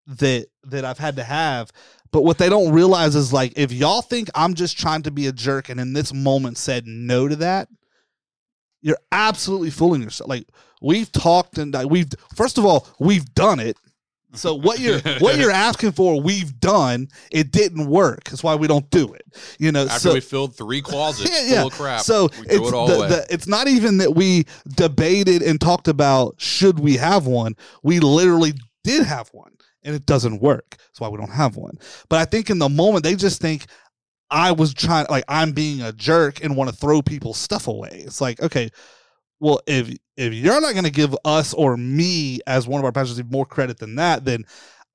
that that I've had to have. But what they don't realize is like if y'all think I'm just trying to be a jerk and in this moment said no to that, you're absolutely fooling yourself. Like we've talked and we've first of all we've done it. So what you're *laughs* what you're asking for, we've done. It didn't work. That's why we don't do it. You know. After so, we filled three closets *laughs* Yeah, full of crap, so we threw it's it all the- the- it's not even that we debated and talked about should we have one. We literally did have one, and it doesn't work. That's why we don't have one. But I think in the moment they just think I was trying, like I'm being a jerk and want to throw people's stuff away. It's like okay, well if if you're not going to give us or me as one of our pastors more credit than that, then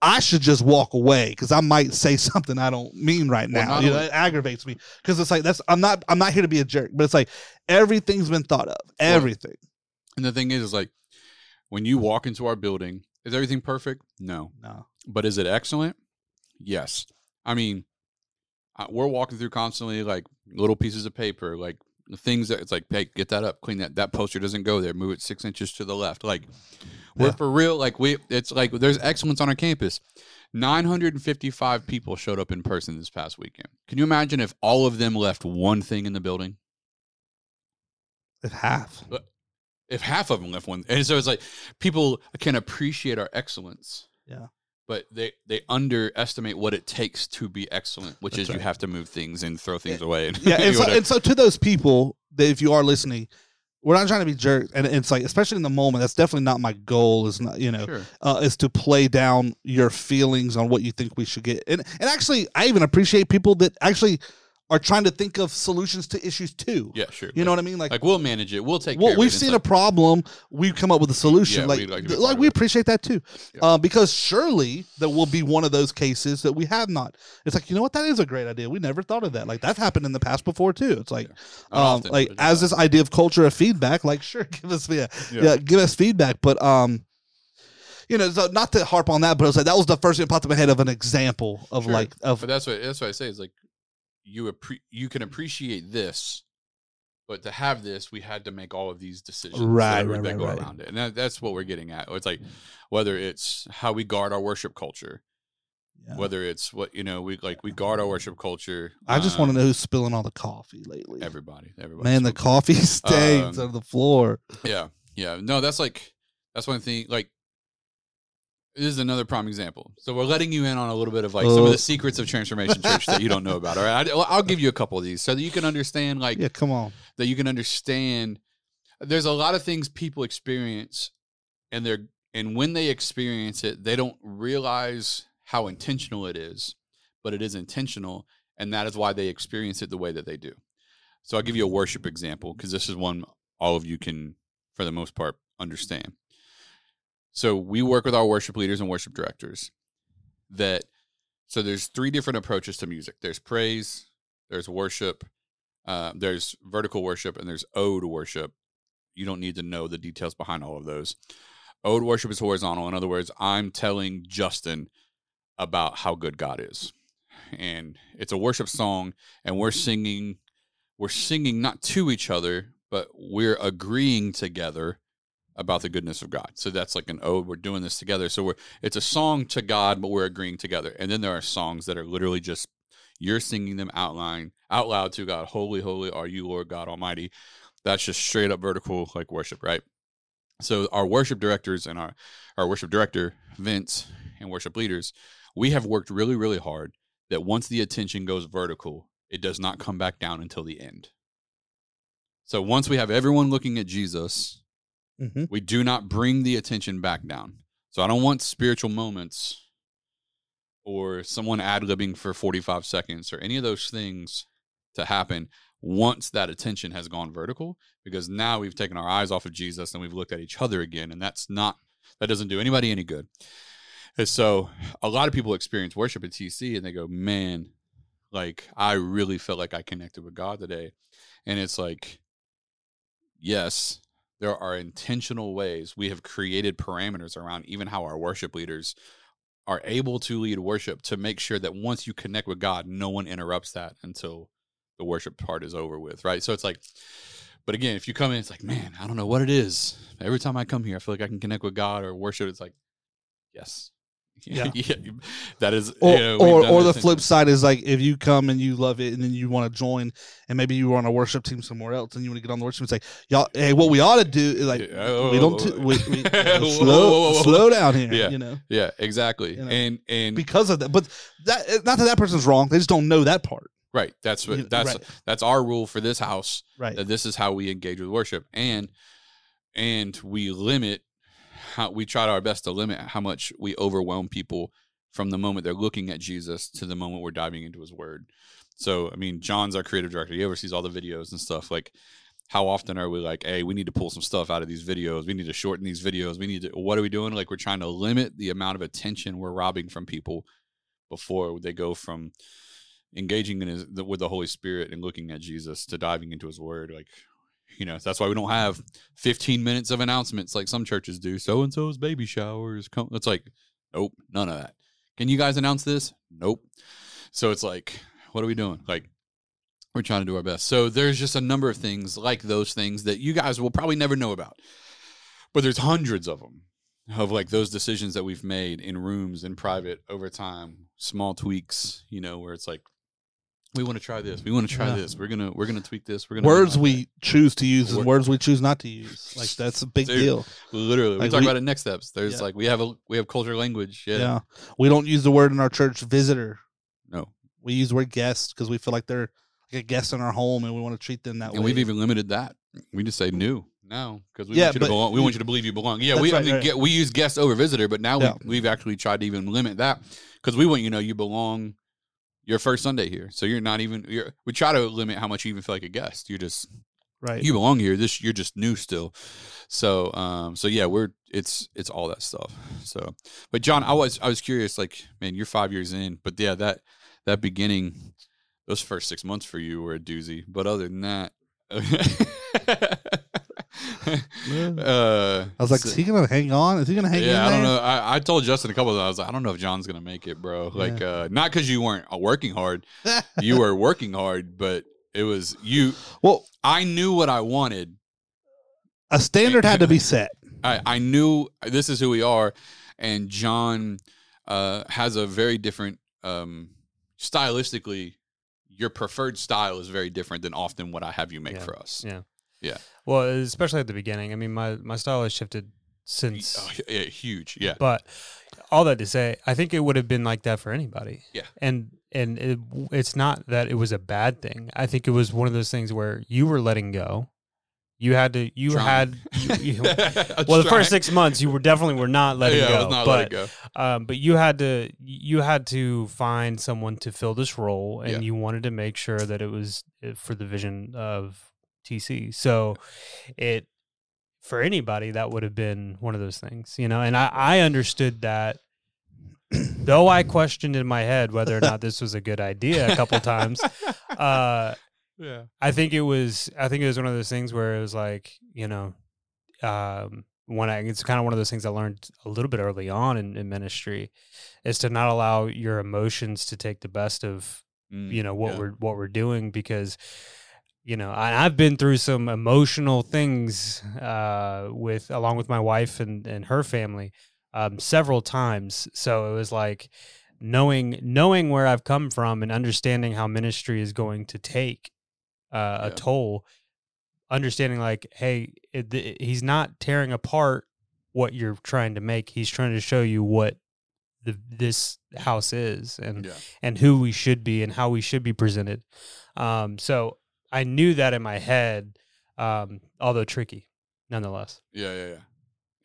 I should just walk away because I might say *laughs* something I don't mean right now. not you know, it aggravates me because it's like that's I'm not I'm not here to be a jerk, but it's like everything's been thought of, everything. and the thing is, is like when you walk into our building, is everything perfect? No, No, but is it excellent? Yes. I mean, we're walking through constantly like little pieces of paper, like things that it's like, hey, get that up, clean that. That poster doesn't go there. Move it six inches to the left. Like we're Yeah. for real. Like we, it's like there's excellence on our campus. 955 people showed up in person this past weekend. Can you imagine if all of them left one thing in the building? if half. Uh, if half of them left one, and so it's like people can appreciate our excellence. Yeah. But they they underestimate what it takes to be excellent, which That's is you have to move things and throw things away. And Yeah, *laughs* and so, and so to those people that if you are listening, we're not trying to be jerks, and it's like especially in the moment, that's definitely not my goal. Is not you know sure. uh, is to play down your feelings on what you think we should get. And and actually, I even appreciate people that actually are trying to think of solutions to issues too. Yeah, sure. You know what I mean? Like, like we'll manage it. We'll take. well, care of we've seen a problem, we've come up with a solution. Yeah, like, like to be th- a part like we appreciate that too, Yeah. uh, because surely there will be one of those cases that we have not. It's like you know what, that is a great idea. We never thought of that. Like that's happened in the past before too. It's like, Not um, like as this idea of culture of feedback, like sure, *laughs* give us yeah, Yeah. yeah, give us feedback, but um. You know, so not to harp on that, but it was like that was the first thing that popped in my head of an example of Sure. like of But that's what that's what I say is like you appre- you can appreciate this, but to have this, we had to make all of these decisions Right, that, right, that right, go right. around it, and that, that's what we're getting at. It's like whether it's how we guard our worship culture, yeah. whether it's what you know we like we guard our worship culture. I just um, want to know who's spilling all the coffee lately. everybody, everybody. Man, the coffee *laughs* stains Um, on the floor. Yeah, yeah. No, that's like that's one thing. Like, this is another prime example. So we're letting you in on a little bit of like some of the oh. secrets of Transformation Church that you don't know about. All right, I, I'll give you a couple of these so that you can understand, like, Yeah, come on. that you can understand. There's a lot of things people experience, and they're and when they experience it, they don't realize how intentional it is, but it is intentional, and that is why they experience it the way that they do. So I'll give you a worship example because this is one all of you can, for the most part, understand. So we work with our worship leaders and worship directors. That so there's three different approaches to music. There's praise, there's worship, uh, there's vertical worship, and there's ode worship. You don't need to know the details behind all of those. Ode worship is horizontal. In other words, I'm telling Justin about how good God is, and it's a worship song, and we're singing. We're singing not to each other, but we're agreeing together about the goodness of God. So that's like an ode. We're doing this together. So we're it's a song to God, but we're agreeing together. And then there are songs that are literally just you're singing them outline out loud to God. Holy, holy are you, Lord God Almighty. That's just straight up vertical like worship, right? So our worship directors and our our worship director Vince and worship leaders, we have worked really, really hard that once the attention goes vertical, it does not come back down until the end. So once we have everyone looking at Jesus, Mm-hmm. we do not bring the attention back down. So I don't want spiritual moments or someone ad libbing for 45 seconds or any of those things to happen once that attention has gone vertical, because now we've taken our eyes off of Jesus and we've looked at each other again. And that's not, that doesn't do anybody any good. And so a lot of people experience worship at TC and they go, man, like I really felt like I connected with God today. And it's like, yes, there are intentional ways we have created parameters around even how our worship leaders are able to lead worship to make sure that once you connect with God, no one interrupts that until the worship part is over with, right? So it's like, But again, if you come in, it's like, man, I don't know what it is. Every time I come here, I feel like I can connect with God or worship. It's like, yes, Yeah. *laughs* that is, or you know, or, or the this flip side is like if you come and you love it and then you want to join and maybe you were on a worship team somewhere else and you want to get on the worship team and say y'all hey what we ought to do is like Yeah, oh, we don't oh, t- whoa, we, we, Whoa, *laughs* slow whoa, whoa, whoa. slow down here Yeah. you know Yeah, exactly. You know. and and because of that but that eh, not that that person's wrong they just don't know that part right, that's what You- that's right. that's our rule for this house. right that this is how we engage with worship and and we limit how we try our best to limit how much we overwhelm people from the moment they're looking at Jesus to the moment we're diving into his word. So, I mean, John's our creative director. He oversees all the videos and stuff. Like, how often are we like, hey, we need to pull some stuff out of these videos. We need to shorten these videos. We need to, what are we doing? Like, we're trying to limit the amount of attention we're robbing from people before they go from engaging in his, with the Holy Spirit and looking at Jesus to diving into his word. Like, you know, that's why we don't have 15 minutes of announcements like some churches do. So and so's baby showers. Come. It's like, nope, none of that. Can you guys announce this? Nope. So it's like, what are we doing? Like, we're trying to do our best. So there's just a number of things like those things that you guys will probably never know about. But there's hundreds of them of like those decisions that we've made in rooms in private over time, small tweaks, you know, where it's like we want to try this, we want to try Yeah. this, we're gonna we're gonna tweak this, we're gonna words we choose to use and words we choose not to use like that's a big Dude, deal that. literally we like talk we- about it next steps. There's Yeah. like we have a we have culture language, yeah, yeah. we don't use the word in our church visitor no, we use the word guest because we feel like they're like a guest in our home and we want to treat them that and way And we've even limited that. We just say new now because we Yeah, want you to but- belong. We want you to believe you belong. Yeah, we I mean right. get, we use guest over visitor, but now we, we've actually tried to even limit that because we want you to know you belong. Your first Sunday here, so you're not even. You're, we try to limit how much you even feel like a guest. You're just right you belong here. This you're just new still. So um so yeah, we're it's it's all that stuff. So but John, I was I was curious, like, man, you're five years in, but yeah, that that beginning, those first six months for you were a doozy. But other than that *laughs* *laughs* uh, I was like, so- is he gonna hang on? Is he gonna hang in yeah, I don't know. I, I told Justin a couple of times, I was like, I don't know if John's gonna make it, bro. Like, uh, not because you weren't uh, working hard, *laughs* you were working hard, but it was you. well, I knew what I wanted, a standard had to be set. *laughs* I, I knew this is who we are, and John uh, has a very different, um, stylistically, your preferred style is very different than often what I have you make Yeah. for us. Yeah. Yeah. Well, especially at the beginning. I mean, my my style has shifted since. Oh, yeah, huge. Yeah. But all that to say, I think it would have been like that for anybody. Yeah. And and it, it's not that it was a bad thing. I think it was one of those things where you were letting go. You had to. You Trying. had. *laughs* You, you, well, the first six months, you were definitely were not *laughs* letting yeah, go. Not but letting go. um, but you had to you had to find someone to fill this role, and Yeah. you wanted to make sure that it was uh, for the vision of TC. So it for anybody that would have been one of those things, you know. And I I understood that. *clears throat* Though I questioned in my head whether or not this was a good idea a couple times, uh, *laughs* Yeah. I think it was. I think it was one of those things where it was like, you know, um, when I it's kind of one of those things I learned a little bit early on in, in ministry, is to not allow your emotions to take the best of Mm, you know what yeah. we're what we're doing because you know I, I've been through some emotional things uh, with along with my wife and and her family um, several times. So it was like knowing knowing where I've come from and understanding how ministry is going to take uh, a toll. Understanding like, hey, it, th- he's not tearing apart what you're trying to make. He's trying to show you what the this house is and Yeah. and who we should be and how we should be presented. Um, so I knew that in my head, um, although tricky, nonetheless. Yeah. Yeah. Yeah.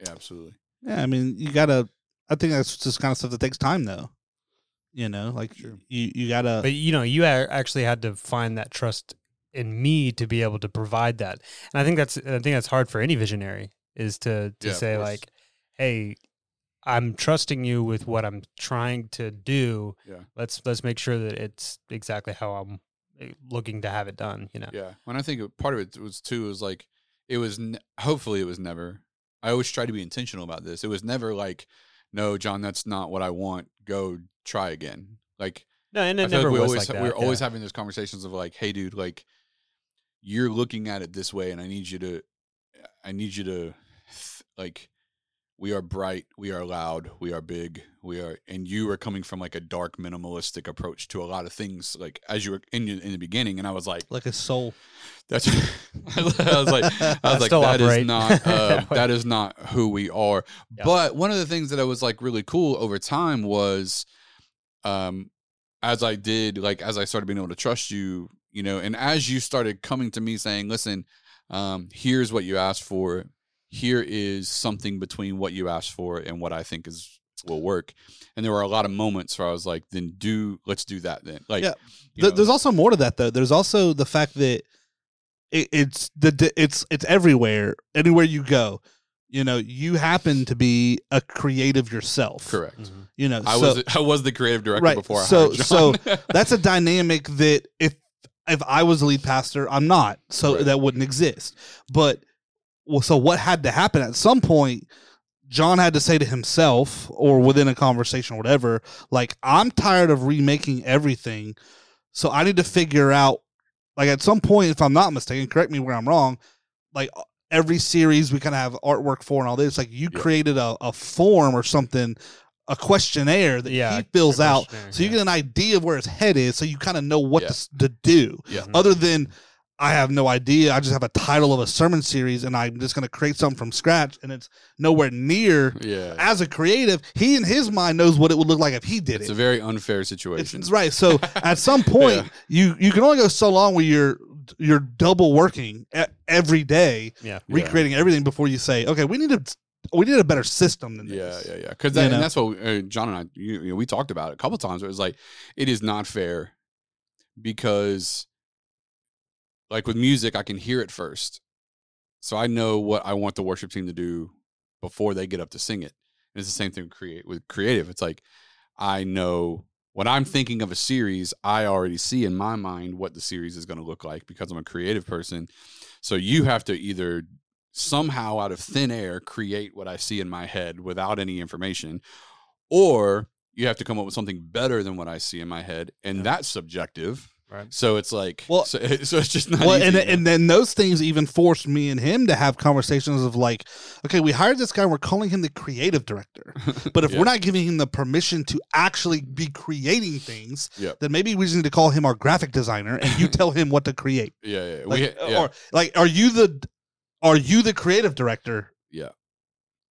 Yeah. Absolutely. Yeah, I mean, you gotta. I think that's just kind of stuff that takes time, though. You know, like Sure. you you gotta. But you know, you actually had to find that trust in me to be able to provide that, and I think that's I think that's hard for any visionary is to to Yeah, say like, hey. I'm trusting you with what I'm trying to do. Yeah. Let's let's make sure that it's exactly how I'm Eh, looking to have it done. You know. Yeah. When I think part of it was too was like it was ne- hopefully it was never. I always try to be intentional about this. It was never like, no, John, that's not what I want. Go try again. Like No, and it never like we was always like we we're that, always yeah. having those conversations of like, hey, dude, like you're looking at it this way, and I need you to, I need you to, th- like, we are bright, we are loud, we are big, we are, and you are coming from like a dark minimalistic approach to a lot of things, like as you were in in the beginning, and I was like, like a soul. that's, *laughs* I was like, I was like, that is operate not, *laughs* uh, that that is not who we are. Yeah. But one of the things that I was like really cool over time was, um, as I did, like as I started being able to trust you, you know, and as you started coming to me saying, "Listen, um, here's what you asked for. Here is something between what you asked for and what I think is will work." And there were a lot of moments where I was like, "Then do, let's do that then." Like, Yeah. you Th- There's also more to that though. There's also the fact that it, it's the the- it's it's everywhere, anywhere you go. You know, you happen to be a creative yourself. correct. Mhm. You know, I so was I was the creative director Right, before. I so- hired John. *laughs* that's a dynamic that if if I was the lead pastor, I'm not. So Right. that wouldn't exist. But well, so what had to happen at some point? John had to say to himself, or within a conversation, or whatever, like I'm tired of remaking everything, so I need to figure out. Like at some point, if I'm not mistaken, correct me where I'm wrong. Like uh, every series we kind of have artwork for and all this. Like you Yeah. created a, a form or something, a questionnaire that Yeah, he fills out, so you yeah. get an idea of where his head is, so you kind of know what to, to do. yeah. Other than mm-hmm. I have no idea, I just have a title of a sermon series, and I'm just going to create something from scratch, and it's nowhere near. Yeah. As a creative, he in his mind knows what it would look like if he did It's it. It's a very unfair situation. it's right. So *laughs* at some point, Yeah. you you can only go so long where you're you're double working every day, Yeah. Yeah. recreating everything before you say, okay, we need to we need a better system than Yeah, this. yeah, yeah. Yeah. Because You that, and that's what uh, John and I, you, you know, we talked about it a couple times. Where it was like, it is not fair because, like with music, I can hear it first, so I know what I want the worship team to do before they get up to sing it. And it's the same thing with create with creative. It's like I know when I'm thinking of a series, I already see in my mind what the series is going to look like because I'm a creative person. So you have to either somehow out of thin air create what I see in my head without any information, or you have to come up with something better than what I see in my head, and Yeah. that's subjective. Right. So it's like, Well- so, *laughs* so it's just not. Well, easy, and you and then those things even forced me and him to have conversations of like, okay, we hired this guy, we're calling him the creative director, *laughs* but if Yeah. we're not giving him the permission to actually be creating things, Yep. then maybe we just need to call him our graphic designer, and you *laughs* tell him what to create. yeah, yeah, Like, we, yeah, Or like, are you the are you the creative director?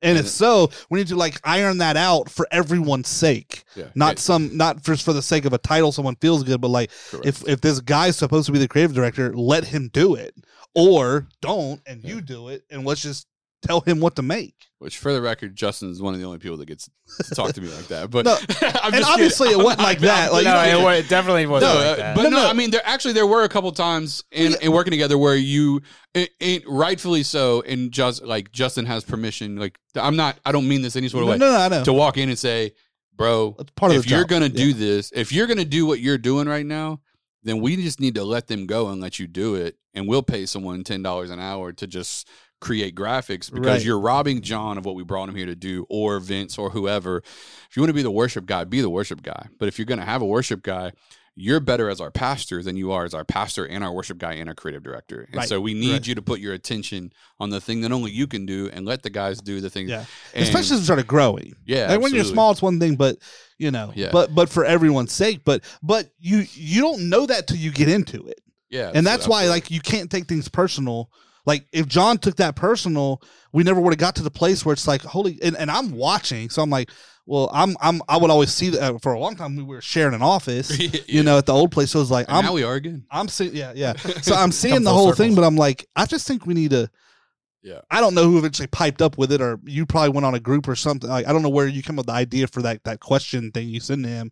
And if so, we need to like iron that out for everyone's sake, yeah. not some not just for the sake of a title someone feels good, but like correct. if if this guy's supposed to be the creative director, let him do it, or don't, and you do it, and let's just tell him what to make. Which, for the record, Justin is one of the only people that gets to talk to me like that. But *laughs* No, *laughs* I'm and just obviously kidding. it wasn't like *laughs* that, like- no, you know- it, wa- it definitely wasn't no, like uh, that. but No, no, no. I mean, there actually there were a couple times in, Yeah. in working together where you, it, it, rightfully so, and just like Justin has permission. Like I'm not, I don't mean this any sort of no, way no, I know. to walk in and say, "Bro, That's part of if you're job. gonna Yeah. do this, if you're gonna do what you're doing right now, then we just need to let them go and let you do it, and we'll pay someone ten dollars an hour to just create graphics because Right. you're robbing John of what we brought him here to do, or Vince, or whoever. If you want to be the worship guy, be the worship guy. But if you're gonna have a worship guy, you're better as our pastor than you are as our pastor and our worship guy and our creative director. And Right. so we need Right. you to put your attention on the thing that only you can do, and let the guys do the things. Yeah. And- Especially as we started growing. yeah, like when you're small, it's one thing, but you know, Yeah. but but for everyone's sake, but but you you don't know that till you get into it. Yeah, and that's why absolutely. like you can't take things personal like if john took that personal we never would have got to the place where it's like holy and, and i'm watching so i'm like well i'm i'm i would always see that uh, for a long time we were sharing an office *laughs* Yeah. you know at the old place so it was like And i'm now we are again. i'm seeing yeah yeah *laughs* so i'm seeing the whole circle. thing but i'm like i just think we need to Yeah. I don't know who eventually piped up with it, or you probably went on a group or something. Like I don't know where you come up with the idea for that that question thing you sent to him,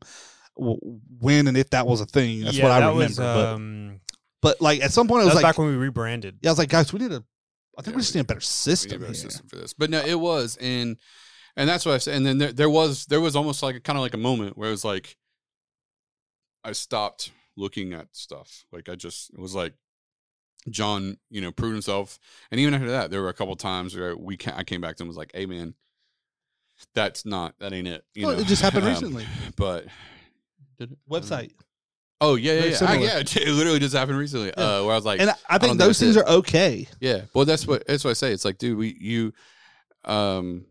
when and if that was a thing. That's yeah, what I that remember. was, but um, but like at some point, I was was like, back when we rebranded. yeah, I was like, guys, we need a. I think Yeah, we just need a better We need a system better system for this. But no, it was, and and that's what I said. And then there, there was there was almost like a kind of like a moment where it was like I stopped looking at stuff. Like I just it was like John, you know, proved himself, and even after that, there were a couple times where we ca- I came back to him and was like, "Hey, man, that's not that ain't it." You Well, know, it just happened *laughs* Um, recently. but did it? I don't. Website. Oh yeah, yeah, yeah. I, yeah. *laughs* It literally just happened recently. Uh, where I was like, and I think those that's things it. are okay. Yeah. Well, that's what that's what I say. It's like, dude, we you, um,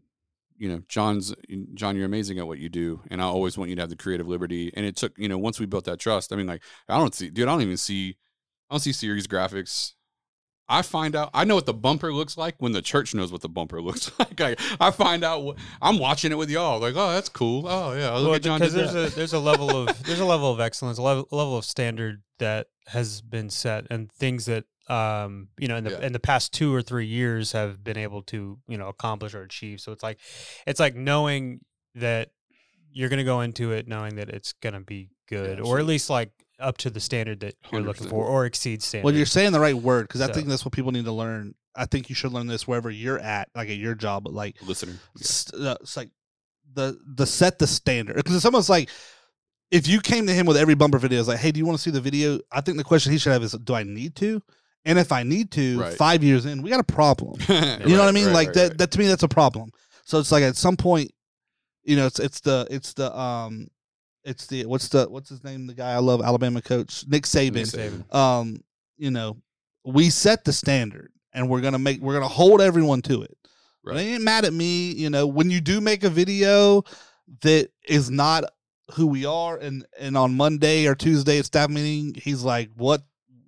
you know, John's John, you're amazing at what you do, and I always want you to have the creative liberty. And it took, you know, once we built that trust. I mean, like, I don't see, dude, I don't even see, I don't see series graphics. I find out, I know what the bumper looks like when the church knows what the bumper *laughs* looks like. I, I find out, what, I'm watching it with y'all, like, oh, that's cool. Oh yeah, look Well, at John because there's that. a there's a level of *laughs* there's a level of excellence, a level, level of standard that has been set, and things that um you know in the Yeah. in the past two or three years have been able to you know accomplish or achieve. So it's like it's like knowing that you're going to go into it knowing that it's going to be good, or at least like up to the standard that you're looking 100%. for, or exceed standard. Well, you're saying the right word because I So- think that's what people need to learn. I think you should learn this wherever you're at, like at your job, but like listener. st- uh, it's like the the set the standard because it's almost like if you came to him with every bumper video, it's like, hey, do you want to see the video? I think the question he should have is, do I need to? And if I need to, Right. five years in, we got a problem. you *laughs* You know what I mean? like that. That to me, that's a problem. So it's like at some point, you know, it's it's the it's the um, it's the what's the what's his name? The guy I love, Alabama coach Nick Saban. Nick Saban. Um, you know, we set the standard, and we're gonna make we're gonna hold everyone to it. Right. They ain't mad at me. You know, when you do make a video that is not who we are, and and on Monday or Tuesday at staff meeting, he's like, "What?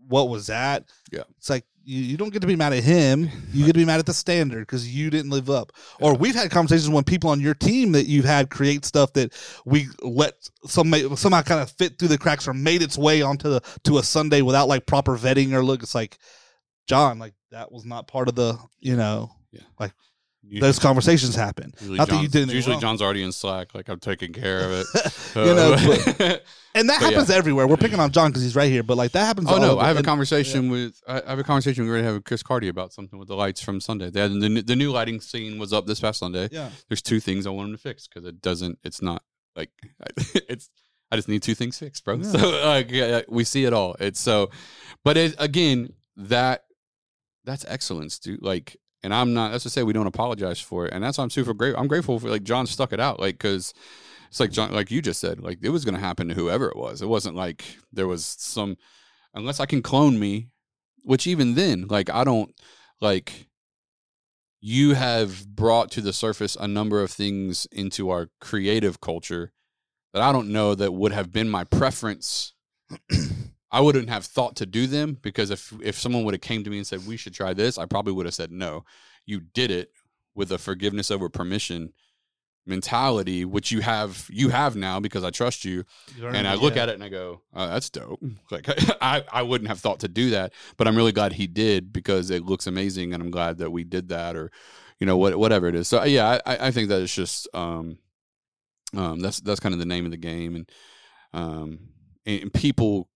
What was that?" Yeah. it's like you, you don't get to be mad at him. You get to be mad at the standard because you didn't live up. Or we've had conversations when people on your team that you've had create stuff that we let some somehow kind of fit through the cracks or made its way onto the to a Sunday without like proper vetting or look. It's like John, like that was not part of the you know Usually- those conversations happen. usually Not that you John's- did anything Usually, wrong. John's already in Slack. Like I'm taking care of it. *laughs* *laughs* you know, but, *laughs* and that But yeah. happens everywhere. We're picking on John because he's right here, but like that happens. Oh no! I have a conversation with I have a conversation we're gonna have with Chris Carty about something with the lights from Sunday. They had, the new- the new lighting scene was up this past Sunday. Yeah, There's two things I want him to fix because it doesn't. It's not like it's. I just need two things fixed, bro. Yeah. So like we see it all. It's so, but it, again that that's excellence, dude. Like, and I'm not. That's to say we don't apologize for it, and that's why I'm super grateful. I'm grateful for like John stuck it out, like because it's like John, like you just said, like it was going to happen to whoever it was. It wasn't like there was some, unless I can clone me, which even then, like I don't like. You have brought to the surface a number of things into our creative culture that I don't know that would have been my preference. I wouldn't have thought to do them because if if someone would have came to me and said we should try this, I probably would have said no. You did it with a forgiveness over permission mentality, which you have you have now because I trust you. And I look at it and I go, oh, "That's dope." *laughs* Like *laughs* I I wouldn't have thought to do that, but I'm really glad he did because it looks amazing, and I'm glad that we did that, or you know what whatever it is. So yeah, I I think that it's just um um that's that's kind of the name of the game, and um and, people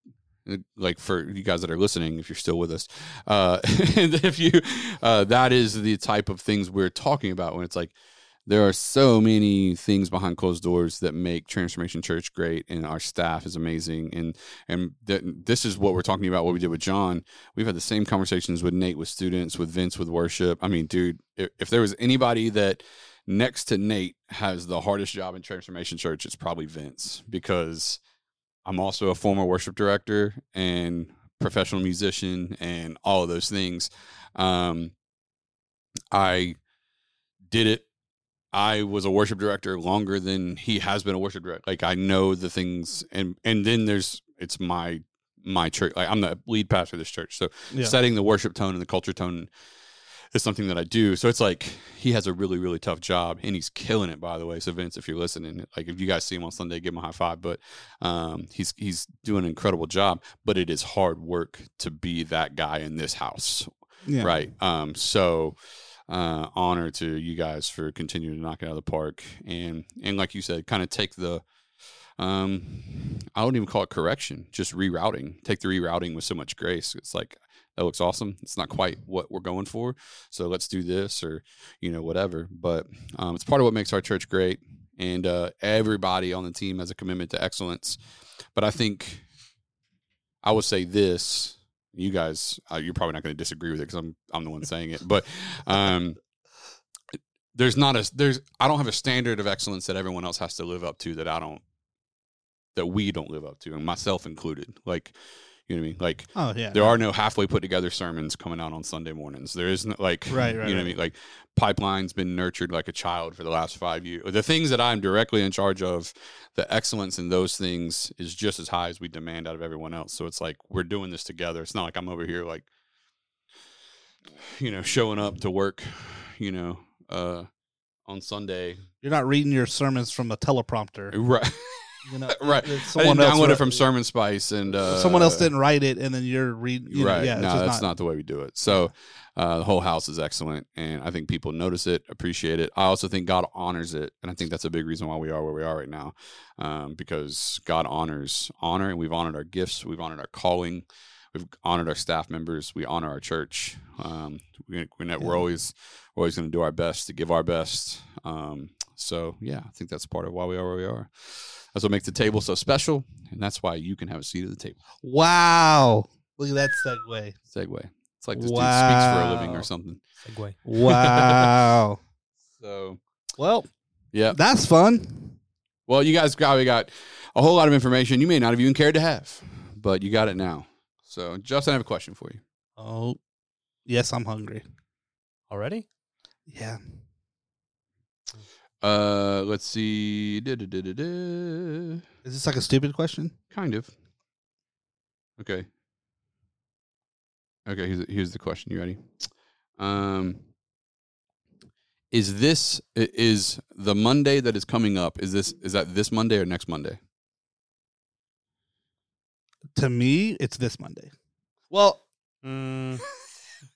like for you guys that are listening if you're still with us uh *laughs* and if you uh that is the type of things we're talking about when it's like there are so many things behind closed doors that make transformation church great and our staff is amazing. And and th- this is what we're talking about what we did with john. We've had the same conversations with nate with students with vince with worship. I mean dude if, if there was anybody that next to nate has the hardest job in transformation church it's probably vince because i'm also a former worship director and professional musician and all of those things um i did it I was a worship director longer than he has been a worship director. Like I know the things, and and then there's it's my my church. Like I'm the lead pastor of this church, so Yeah. setting the worship tone and the culture tone is something that I do. So it's like he has a really really tough job, and he's killing it. By the way, so Vince, if you're listening, like if you guys see him on Sunday, give him a high five. But um, he's he's doing an incredible job. But it is hard work to be that guy in this house yeah. right um so uh honor to you guys for continuing to knock it out of the park and and like you said kind of take the um i don't even call it correction just rerouting. Take the rerouting with so much grace. It's like that looks awesome. It's not quite what we're going for so let's do this or you know whatever. But um it's part of what makes our church great and uh everybody on the team has a commitment to excellence. But i think i would say this you guys uh, you're probably not going to disagree with it because i'm i'm the one saying it but um there's not a there's i don't have a standard of excellence that everyone else has to live up to that i don't that we don't live up to, and myself included. Like, you know what I mean? Like, Oh yeah. there are no halfway put together sermons coming out on Sunday mornings. There isn't like, Right, right, you know what I mean? Like, pipeline's been nurtured like a child for the last five years. The things that I'm directly in charge of, the excellence in those things is just as high as we demand out of everyone else. So it's like we're doing this together. It's not like I'm over here like, you know, showing up to work, you know, uh, on Sunday. You're not reading your sermons from a teleprompter. Right. *laughs* You know, *laughs* right. I Someone else download wrote- it from Sermon Spice and uh, someone else didn't write it, and then you're reading. You know, right. yeah, no, that's not. the way we do it. So uh, the whole house is excellent, and I think people notice it, appreciate it. I also think God honors it, and I think that's a big reason why we are where we are right now, um, because God honors honor, and we've honored our gifts, we've honored our calling, we've honored our staff members, we honor our church. Um, we, we're, we're Yeah. always we're always going to do our best to give our best. Um, so yeah, I think that's part of why we are where we are. That's what makes the table so special, and that's why you can have a seat at the table. Wow. Look at that segue. segue. It's like this dude speaks for a living or something. Segue. Wow. *laughs* So well, yeah. that's fun. Well, you guys probably got a whole lot of information you may not have even cared to have, but you got it now. So Justin, I have a question for you. Oh, yes, I'm hungry. Already? Yeah. Uh, let's see. Da-da-da-da-da. Is this like a stupid question? Kind of. Okay. Okay. Here's here's the question. You ready? Um, is this is the Monday that is coming up? Is this is that this Monday or next Monday? To me, it's this Monday. Well, Mm,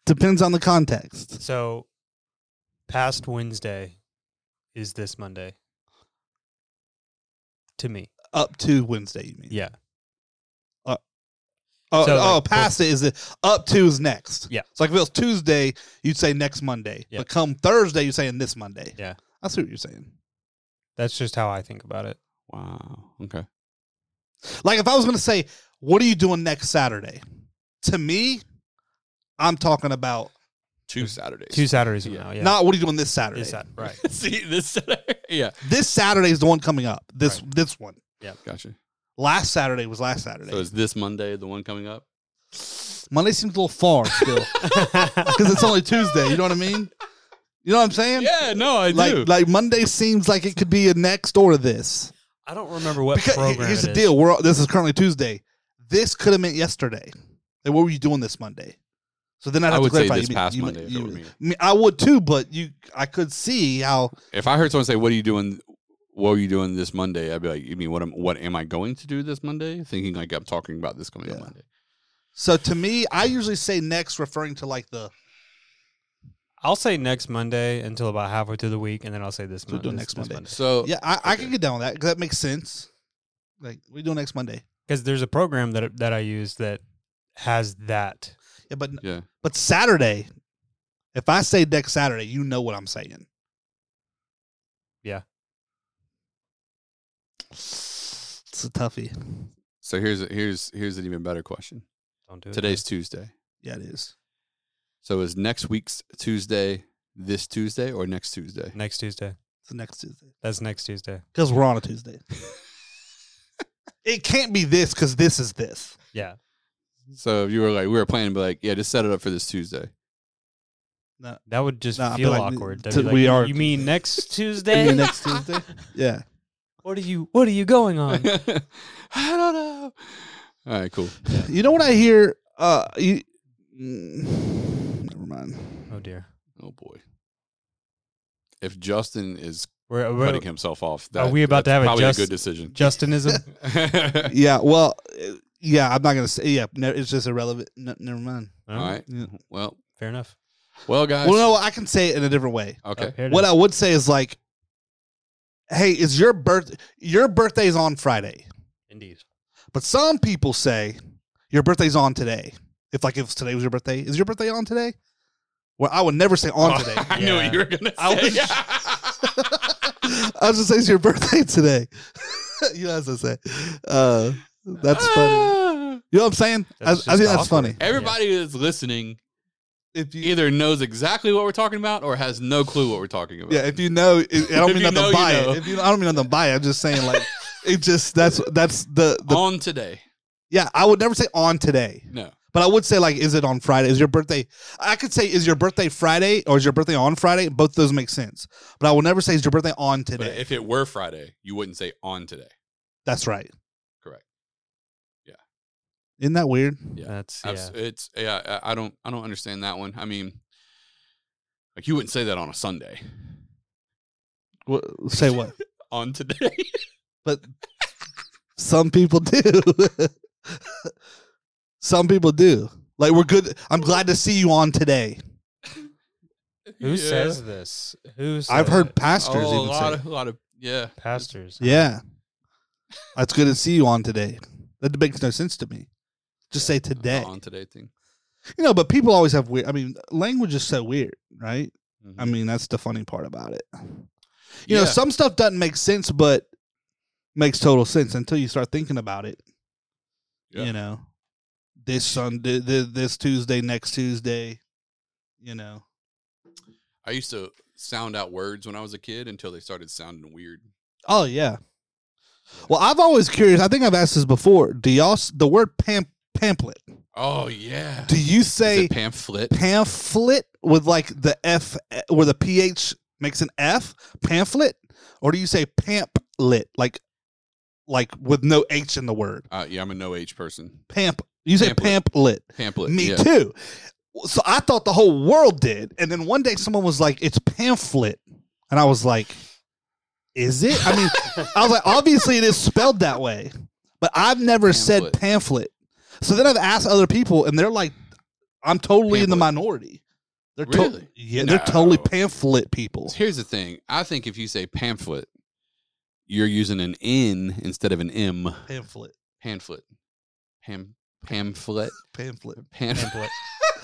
depends on the context. so, past Wednesday is this Monday. To me. Up to Wednesday, you mean? Yeah. Oh, So, oh like, past it is it up to is next. Yeah. So like if it was Tuesday, you'd say next Monday. Yeah. But come Thursday, you're saying this Monday. Yeah. I see what you're saying. That's just how I think about it. Wow. Okay. Like if I was gonna say, what are you doing next Saturday? To me, I'm talking about Two Saturdays. Two Saturdays Yeah. now. Yeah. not what are you doing this Saturday. This Sat- *laughs* right. See this Saturday? *laughs* Yeah. This Saturday is the one coming up. This Right. this one. Yeah. Gotcha. Last Saturday was last Saturday. So is this Monday the one coming up? Monday seems a little far still *laughs* because it's only Tuesday. You know what I mean? You know what I'm saying? Yeah. No, I Like like Monday seems like it could be a next or this. I don't remember what Because program here's it the is. deal: we're this is currently Tuesday. This could have meant yesterday. And what were you doing this Monday? So then I'd I have would to say clarify. this You mean- past you Monday. mean- if it you- were me. I, mean, I would too, but you, I could see how. If I heard someone say, "What are you doing? What are you doing this Monday?" I'd be like, "You mean what? Am, what am I going to do this Monday?" Thinking like I'm talking about this coming up Yeah. Monday. So to me, I usually say next, referring to like the I'll say next Monday until about halfway through the week, and then I'll say this, So we're Mon- doing next this Monday. So yeah. I, I can Okay. get down with that because that makes sense. Like we do next Monday. because there's a program that that I use that has that. Yeah, but yeah, but Saturday. If I say next Saturday, you know what I'm saying. Yeah. It's a toughie. so here's a, here's here's an even better question. Don't do it. Today's Tuesday. Yeah, it is. So is next week's Tuesday this Tuesday or next Tuesday? next Tuesday. It's next Tuesday That's next Tuesday. because we're on a Tuesday. *laughs* it can't be this because this is this. Yeah. So if you were like, we were planning, to be like, yeah, just set it up for this Tuesday. No, That would just Nah, feel feel like awkward. t- That'd be like, we are- You mean next *laughs* Tuesday? mean next *laughs* Tuesday? Yeah. What are you What are you going on? *laughs* I don't know. All right, cool. You know what I hear? Uh, you, mm, never mind. oh dear. Oh boy. If Justin is We're, we're cutting himself off, that, Are we about to that's have a just- a good decision? Justinism. Yeah. Well, yeah. I'm not gonna say. Yeah. No, it's just irrelevant. No, never mind. All right. Yeah. Well, Fair enough. well, guys. Well, no, I can say it in a different way. Okay. Oh, here What is. I would say is like, hey, is your birth? Your birthday's on Friday, Indeed. but some people say your birthday's on today. If like if today was your birthday, is your birthday on today? Well, I would never say on today. *laughs* I knew what you were gonna I say. was- *laughs* *laughs* I was just saying it's your birthday today. you know what I say? Uh, that's funny. You know what I'm saying? I, I That's think just that's awkward. funny. Everybody that's listening If you, either knows exactly what we're talking about or has no clue what we're talking about. yeah, if you know, I don't *laughs* mean nothing know, you by know. it. If you, I don't mean nothing by it. I'm just saying like *laughs* it just that's that's the the on today. yeah. I would never say on today, No. but I would say like, is it on Friday? Is your birthday? I could say is your birthday Friday or is your birthday on Friday? Both of those make sense, but I will never say is your birthday on But today. if it were Friday, you wouldn't say on today. that's right. Correct. Isn't that weird? Yeah. That's yeah. Abs- It's yeah. I I don't I don't understand that one. I mean, like you wouldn't say that on a Sunday. What, say what? *laughs* On today. *laughs* but some people do. *laughs* some people do. Like we're good. I'm glad to see you on today. Who Yeah. says this? Who's I've heard it? pastors Oh, a even lot say, of a lot of yeah. pastors. "Yeah, it's good to see you on today." That makes no sense to me. Just say today. on today thing. You know, but people always have weird. I mean, language is so weird, right? Mhm. I mean, that's the funny part about it. You know, some stuff doesn't make sense, but makes total sense until you start thinking about it. Yeah. You know, this Sunday, th- this Tuesday, next Tuesday. You know, I used to sound out words when I was a kid until they started sounding weird. oh yeah. Well, I've always curious. I think I've asked this before. Do y'all the word pam- pamphlet? Oh yeah. Do you say pamphlet? pamphlet with like the F, where the ph makes an F, pamphlet, or do you say pamphlet like, like with no H in the word? Uh, yeah, I'm a no H person. Pamp. You say Pamphlet. pamphlet. Pamphlet. Me yeah. too. So I thought the whole world did, and then one day someone was like, "It's pamphlet," and I was like, "Is it?" I mean, I was like, "Obviously, it is spelled that way," but I've never said Pamphlet. Pamphlet. So then I've asked other people, and they're like, "I'm totally in the minority." They're to- Really? yeah, they're totally pamphlet people. Here's the thing. I think if you say pamphlet, you're using an N instead of an M. Pamphlet, Pamphlet. Pam pamphlet. *laughs* pamphlet, Pamphlet.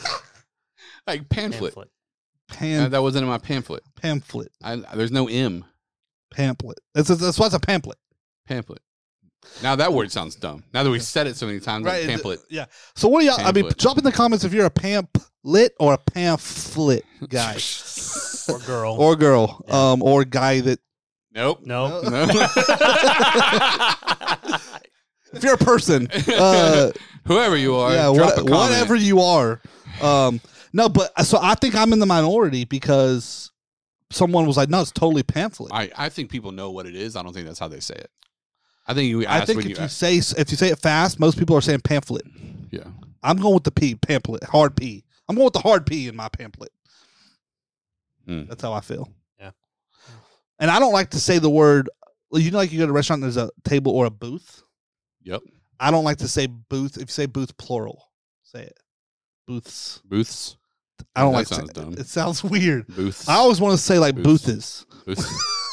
*laughs* like pamphlet. Pamphlet. Pam- that wasn't in my pamphlet. pamphlet, I, there's no M. pamphlet. That's that's why it's a pamphlet. Pamphlet. Now that word sounds dumb. Now that we've said it so many times, like Right, pamphlet. Yeah. So what do y'all? I mean, drop in the comments if you're a pamphlet or a pamphlet guy *laughs* Or girl. or girl, Yeah. um, or guy that. nope. Nope. No. *laughs* If you're a person, uh, *laughs* Whoever you are, yeah, drop what, a whatever you are. Um, no, but so I think I'm in the minority because someone was like, "No, it's totally pamphlet." I, I, I think people know what it is. I don't think that's how they say it. I think you ask think when if you, you, say if you say it fast, most people are saying pamphlet. yeah. I'm going with the P, pamphlet, hard P. I'm going with the hard P in my pamphlet. Hmm. That's how I feel. Yeah. And I don't like to say the word. You know, like you go to a restaurant, and there's a table or a booth. Yep. I don't like to say booth. If you say booth plural, say it. Booths. Booths. I don't That like. sounds to, dumb. *laughs* It sounds weird. Booths. I always want to say like Booths. booths.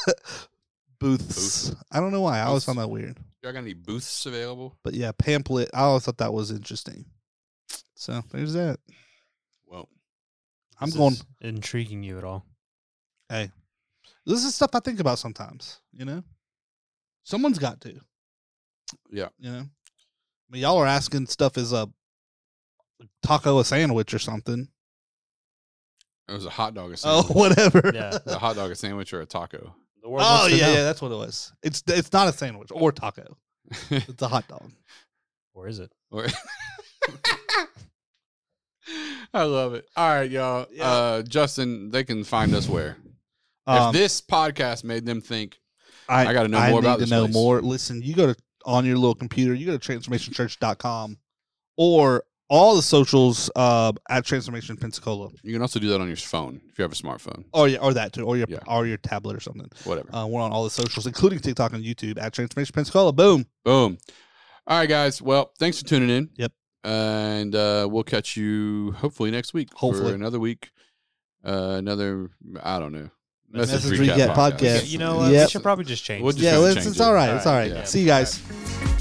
*laughs* Booths. Booths. I don't know why. I always Booths. found that weird. Y'all got any booths available? But yeah, pamphlet. I always thought that was interesting. So there's that. Well, I'm This going. is intriguing you at all. Hey, this is stuff I think about sometimes. You know, someone's got to. Yeah. You know, I mean, y'all are asking stuff as a taco, a sandwich, or something. it was a hot dog, a Oh, *laughs* sandwich. whatever. Yeah. *laughs* a hot dog, a sandwich, or a taco. The world Oh wants to yeah, know. yeah, that's what it was. It's it's not a sandwich or taco. *laughs* It's a hot dog. Or is it? Or- *laughs* *laughs* I love it. All right, y'all. Yeah. Uh, Justin, they can find us where. Um, if this podcast made them think, I, I gotta know I more need about to this know place. more. Listen, you go to on your little computer, you go to transformationchurch.com or all the socials uh, at Transformation Pensacola. you can also do that on your phone if you have a smartphone. Or yeah, or that too, or your Yeah. or your tablet or something. Whatever. Uh, we're on all the socials, including TikTok and YouTube at Transformation Pensacola. Boom. Boom. All right, guys. Well, thanks for tuning in. Yep. And uh, we'll catch you hopefully next week. Hopefully. For another week. Uh, another, I don't know. Message Recap podcast. You know, uh, Yep. we should probably just change. We'll just Yeah, it's, change it's all right. All It's right, all right. yeah. See you guys.